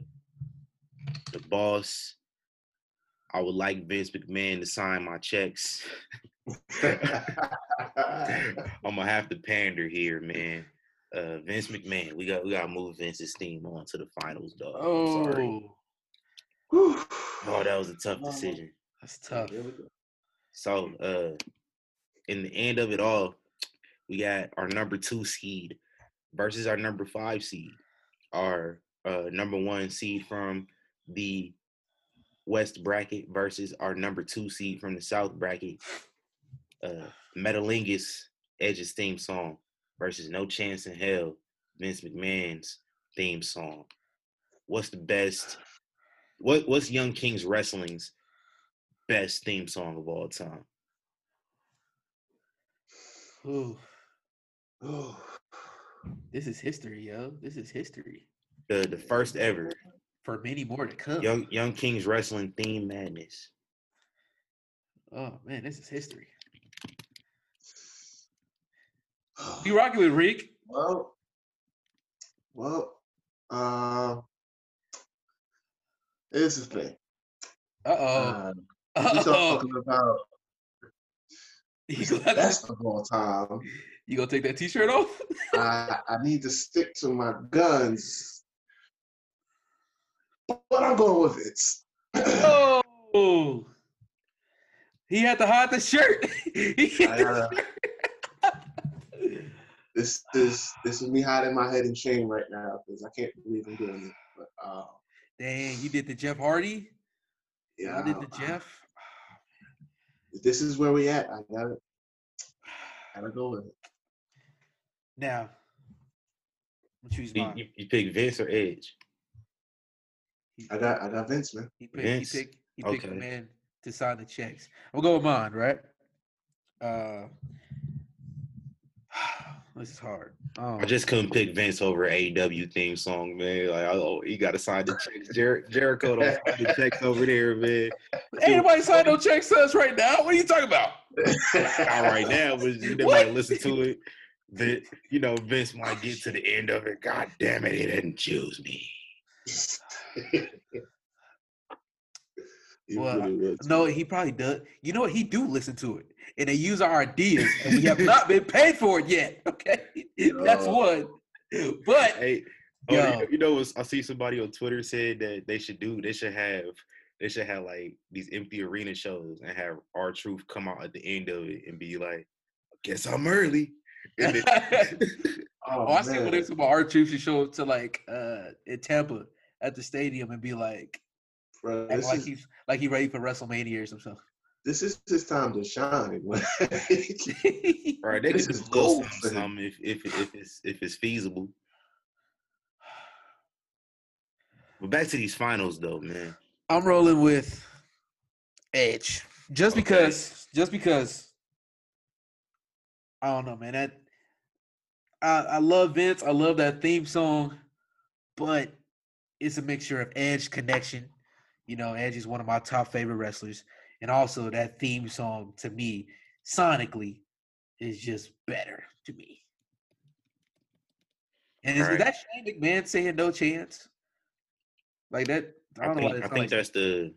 the boss, I would like Vince McMahon to sign my checks. I'm gonna have to pander here, man. Uh Vince McMahon, we got we gotta move Vince's team on to the finals, dog. I'm sorry. Oh, Oh, that was a tough decision. that's tough. Here we go. So uh in the end of it all, we got our number two seed versus our number five seed, our uh, number one seed from the West bracket versus our number two seed from the South bracket. Uh, Metalingus Edge's theme song versus No Chance in Hell Vince McMahon's theme song. What's the best? What What's Young Kings Wrestling's best theme song of all time? Ooh, Oh, this is history, yo. This is history. The the first ever For many more to come. Young Young Kings Wrestling theme madness. Oh man, this is history. You rocking with Riq? well, well, uh, here's the thing. Uh oh. Uh, we talking about You the gonna, best of all time. you gonna take that T-shirt off? I, I need to stick to my guns, but I'm going with it. oh. He had to hide the shirt. He hid I the gotta- shirt. This is this is me hiding my head in shame right now because I can't believe I'm doing it. But uh, Dang, you did the Jeff Hardy. yeah, I did the Jeff. This is where we at. I gotta gotta go with it. Now, I'm choose You, mine. you, you pick Vince or Edge? I got I got Vince, man. He picked. Vince? He picked. He picked the Okay. man to sign the checks. I'm gonna go with mine, right? Uh, this is hard. Um, I just couldn't pick Vince over AEW theme song, man. Like, oh, he got to sign the checks. Jer- Jericho don't sign the checks over there, man. Anybody nobody signed no checks to us right now. What are you talking about? Not right now, but they What? might listen to it. That you know, Vince might get to the end of it. God damn it, he didn't choose me. He Well, really. No, he probably does. You know what? He do listen to it, and they use our ideas, and we have not been paid for it yet. Okay, that's No. one. But Hey, oh, Yo. you know, you I see somebody on Twitter said that they should do. They should have. They should have like these empty arena shows and have R-Truth come out at the end of it and be like, "Guess I'm early." And then, oh, oh, I see when man. there's some R-Truth should show up to like uh in Tampa at the stadium and be like, Bro, act like is, he's like he ready for WrestleMania or something. This is his time to shine. man. right? They This could is do gold something, for something if if if it's if it's feasible. But back to these finals, though, man. I'm rolling with Edge just Okay. because, just because. I don't know, man. That I, I love Vince. I love that theme song, but it's a mixture of Edge connection. You know, Edge is one of my top favorite wrestlers, and also that theme song to me, sonically, is just better to me. And is, is that Shane McMahon saying no chance? Like that? I I don't know think that I think like- that's the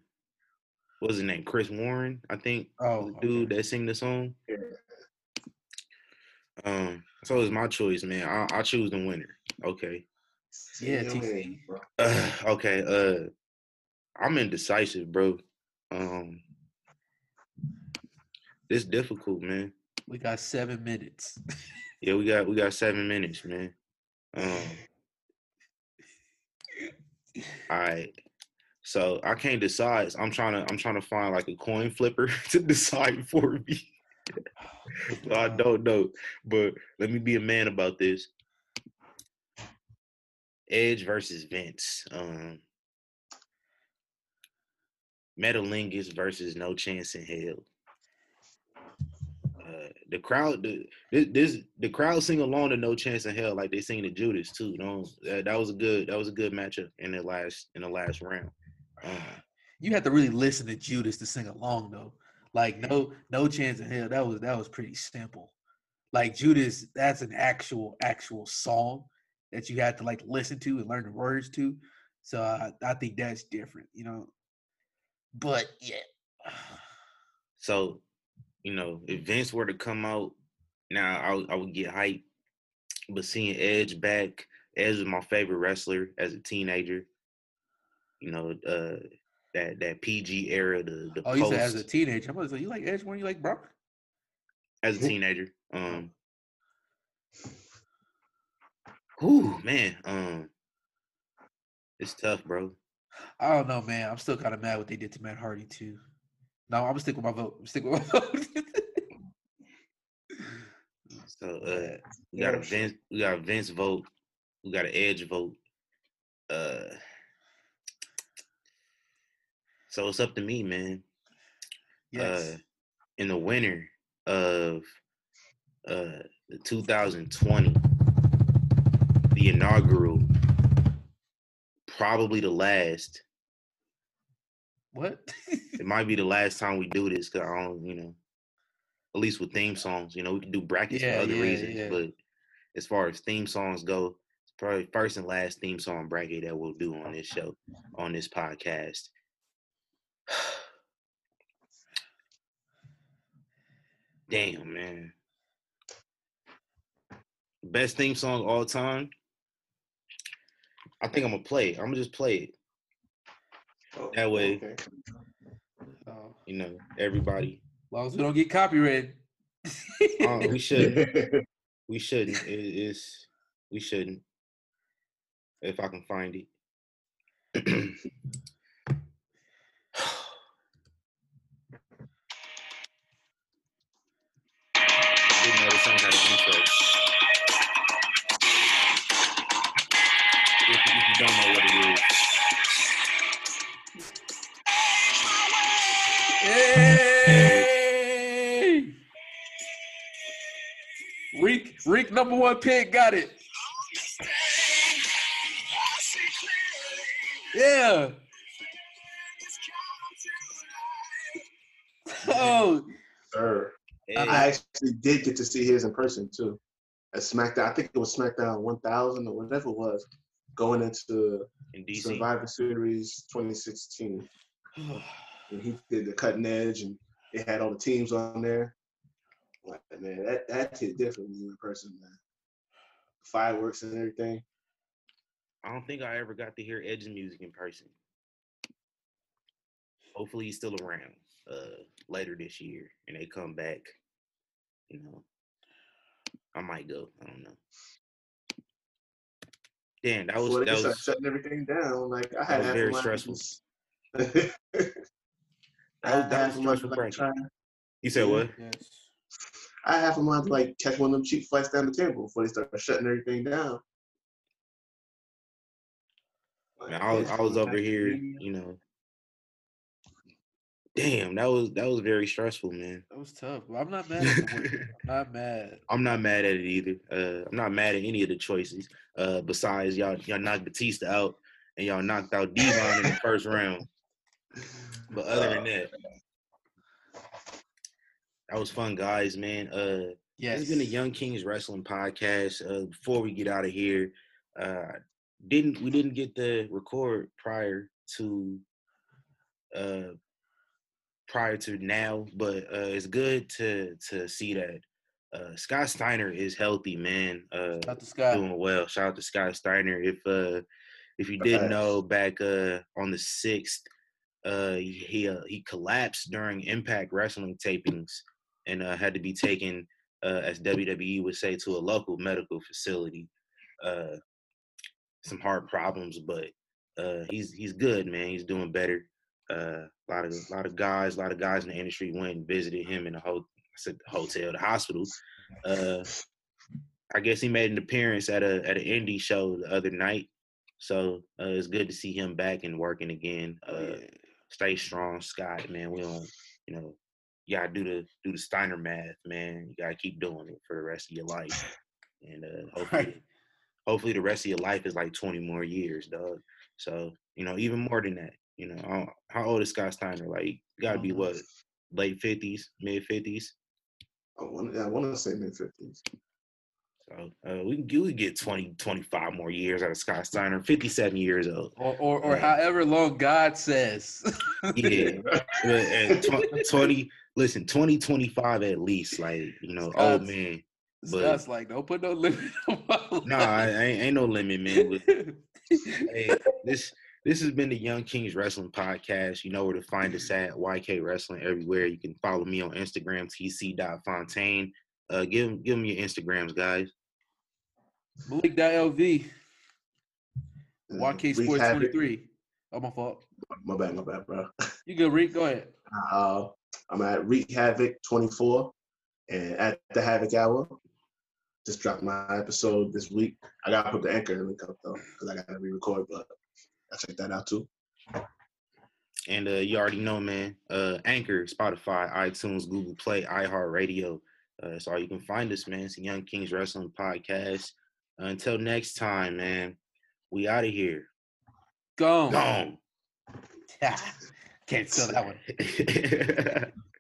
what's his name, Chris Warren. I think Oh, the dude okay. that sing the song. Yeah. Um, so it's my choice, man. I I choose the winner. Okay. Yeah, Send TC. Uh, okay. Uh, I'm indecisive, bro. Um, it's difficult, man. We got seven minutes. Yeah, we got we got seven minutes, man. Um, all right. So I can't decide. I'm trying to I'm trying to find like a coin flipper to decide for me. So I don't know, but let me be a man about this. Edge versus Vince. Um, Metalingus versus No Chance in Hell. Uh, the crowd, the this, this the crowd sing along to No Chance in Hell like they sing to Judas too. No, that, that was a good that was a good matchup in the last in the last round. Um, You had to really listen to Judas to sing along though. Like no no chance in hell. That was that was pretty simple. Like Judas, that's an actual actual song that you had to like listen to and learn the words to. So I, I think that's different, you know. But yeah. So, you know, if Vince were to come out now, I, would- I would get hyped. But seeing Edge back, Edge was my favorite wrestler as a teenager. You know, uh, that that PG era, the the Oh, you said as a teenager. I'm gonna you like Edge more you like Brock? as a teenager. Um, Whew, man. Um, it's tough, bro. I don't know, man. I'm still kind of mad what they did to Matt Hardy too. No, I'm gonna stick with my vote. I'm stick with my vote. So uh, we got a Vince, we got a Vince vote, we got an Edge vote. Uh, so it's up to me, man. yes. Uh, in the winter of uh the 2020, the inaugural, probably the last. What? It might be the last time we do this because I don't, you know, at least with theme songs, you know, we can do brackets Yeah, for other yeah, reasons, yeah. but as far as theme songs go, it's probably first and last theme song bracket that we'll do on this show, on this podcast. Damn, man. Best theme song all time. I think I'm gonna play it. I'm gonna just play it. Oh, That way- okay. Oh, You know, everybody. as long as we don't get copyrighted. Uh, we shouldn't. We shouldn't. It is. We shouldn't. If I can find it. Riq, Riq number one pick got it. Yeah. Oh, Sir. hey, I actually did get to see his in person too. At SmackDown, I think it was SmackDown 1000 or whatever it was, going into in DC. Survivor Series 2016. And he did the cutting edge, and they had all the teams on there. Like, man, that that hit different when you in person, man. Fireworks and everything. I don't think I ever got to hear Edge's music in person. Hopefully he's still around uh later this year and they come back. You know. I might go. I don't know. Damn, that was Before they that was shutting everything down, like I had was very stressful. That was- I that had was half of stressful like trying- You said what? yes. I have a mind to like catch one of them cheap flights down the table before they start shutting everything down. Man, I was I was over here, you know. Damn, that was that was very stressful, man. That was tough. But I'm not mad at the win. I'm not mad. I'm not mad at it either. Uh, I'm not mad at any of the choices. Uh, besides y'all, y'all knocked Batista out and y'all knocked out D-Von in the first round. But other than that, that was fun, guys. Man, uh, Yes. it's been a Young Kings Wrestling podcast. Uh, before we get out of here, uh, didn't we didn't get the record prior to uh prior to now, but uh, it's good to to see that uh, Scott Steiner is healthy, man. Uh, Out the sky. doing well. Shout out to Scott Steiner. If uh if you didn't know, back uh on the sixth, uh he he, uh, he collapsed during Impact Wrestling tapings and uh, had to be taken, uh, as WWE would say, to a local medical facility. Uh, some heart problems, but uh, he's he's good, man. He's doing better. Uh, a lot of a lot of guys, a lot of guys in the industry went and visited him in the ho- I said the hotel, the hospital. Uh, I guess he made an appearance at a at an indie show the other night. So uh, it's good to see him back and working again. Oh, Uh. Stay strong, Scott. Man, we don't, you know, you gotta do the do the Steiner math, man. You gotta keep doing it for the rest of your life, and uh, hopefully, Right. hopefully the rest of your life is like twenty more years, dog. So you know, even more than that. You know, how old is Scott Steiner? Like, gotta be what, late fifties, mid fifties. I want, I want to say mid fifties. So uh, we can get, we can get 20, 25 more years out of Scott Steiner. Fifty seven years old. Or, or, or Right. however long God says. Yeah. And tw- 20 listen 2025 at least like you know old Scott's- man Scott's like, don't put no limit on my life. nah I, I ain't, ain't no limit man but hey this this has been the young kings wrestling podcast you know where to find us at yk wrestling everywhere you can follow me on instagram tc.fontaine uh give 'em- give them your instagrams guys Malik.lv. Uh, YK Sports 23. Oh, my fault. My bad, my bad, bro. You good, Riq? Go ahead. Uh, I'm at Wreak Havoc 24 and at the Havok Hour. Just dropped my episode this week. I gotta put the anchor link up though, because I gotta re-record, but I check that out too. And uh, you already know, man. Uh, Anchor, Spotify, iTunes, Google Play, iHeartRadio. Uh, that's all you can find us, man. It's the Young Kings Wrestling Podcast. Uh, until next time, man. We out of here. Gone. Gone. Can't steal that one.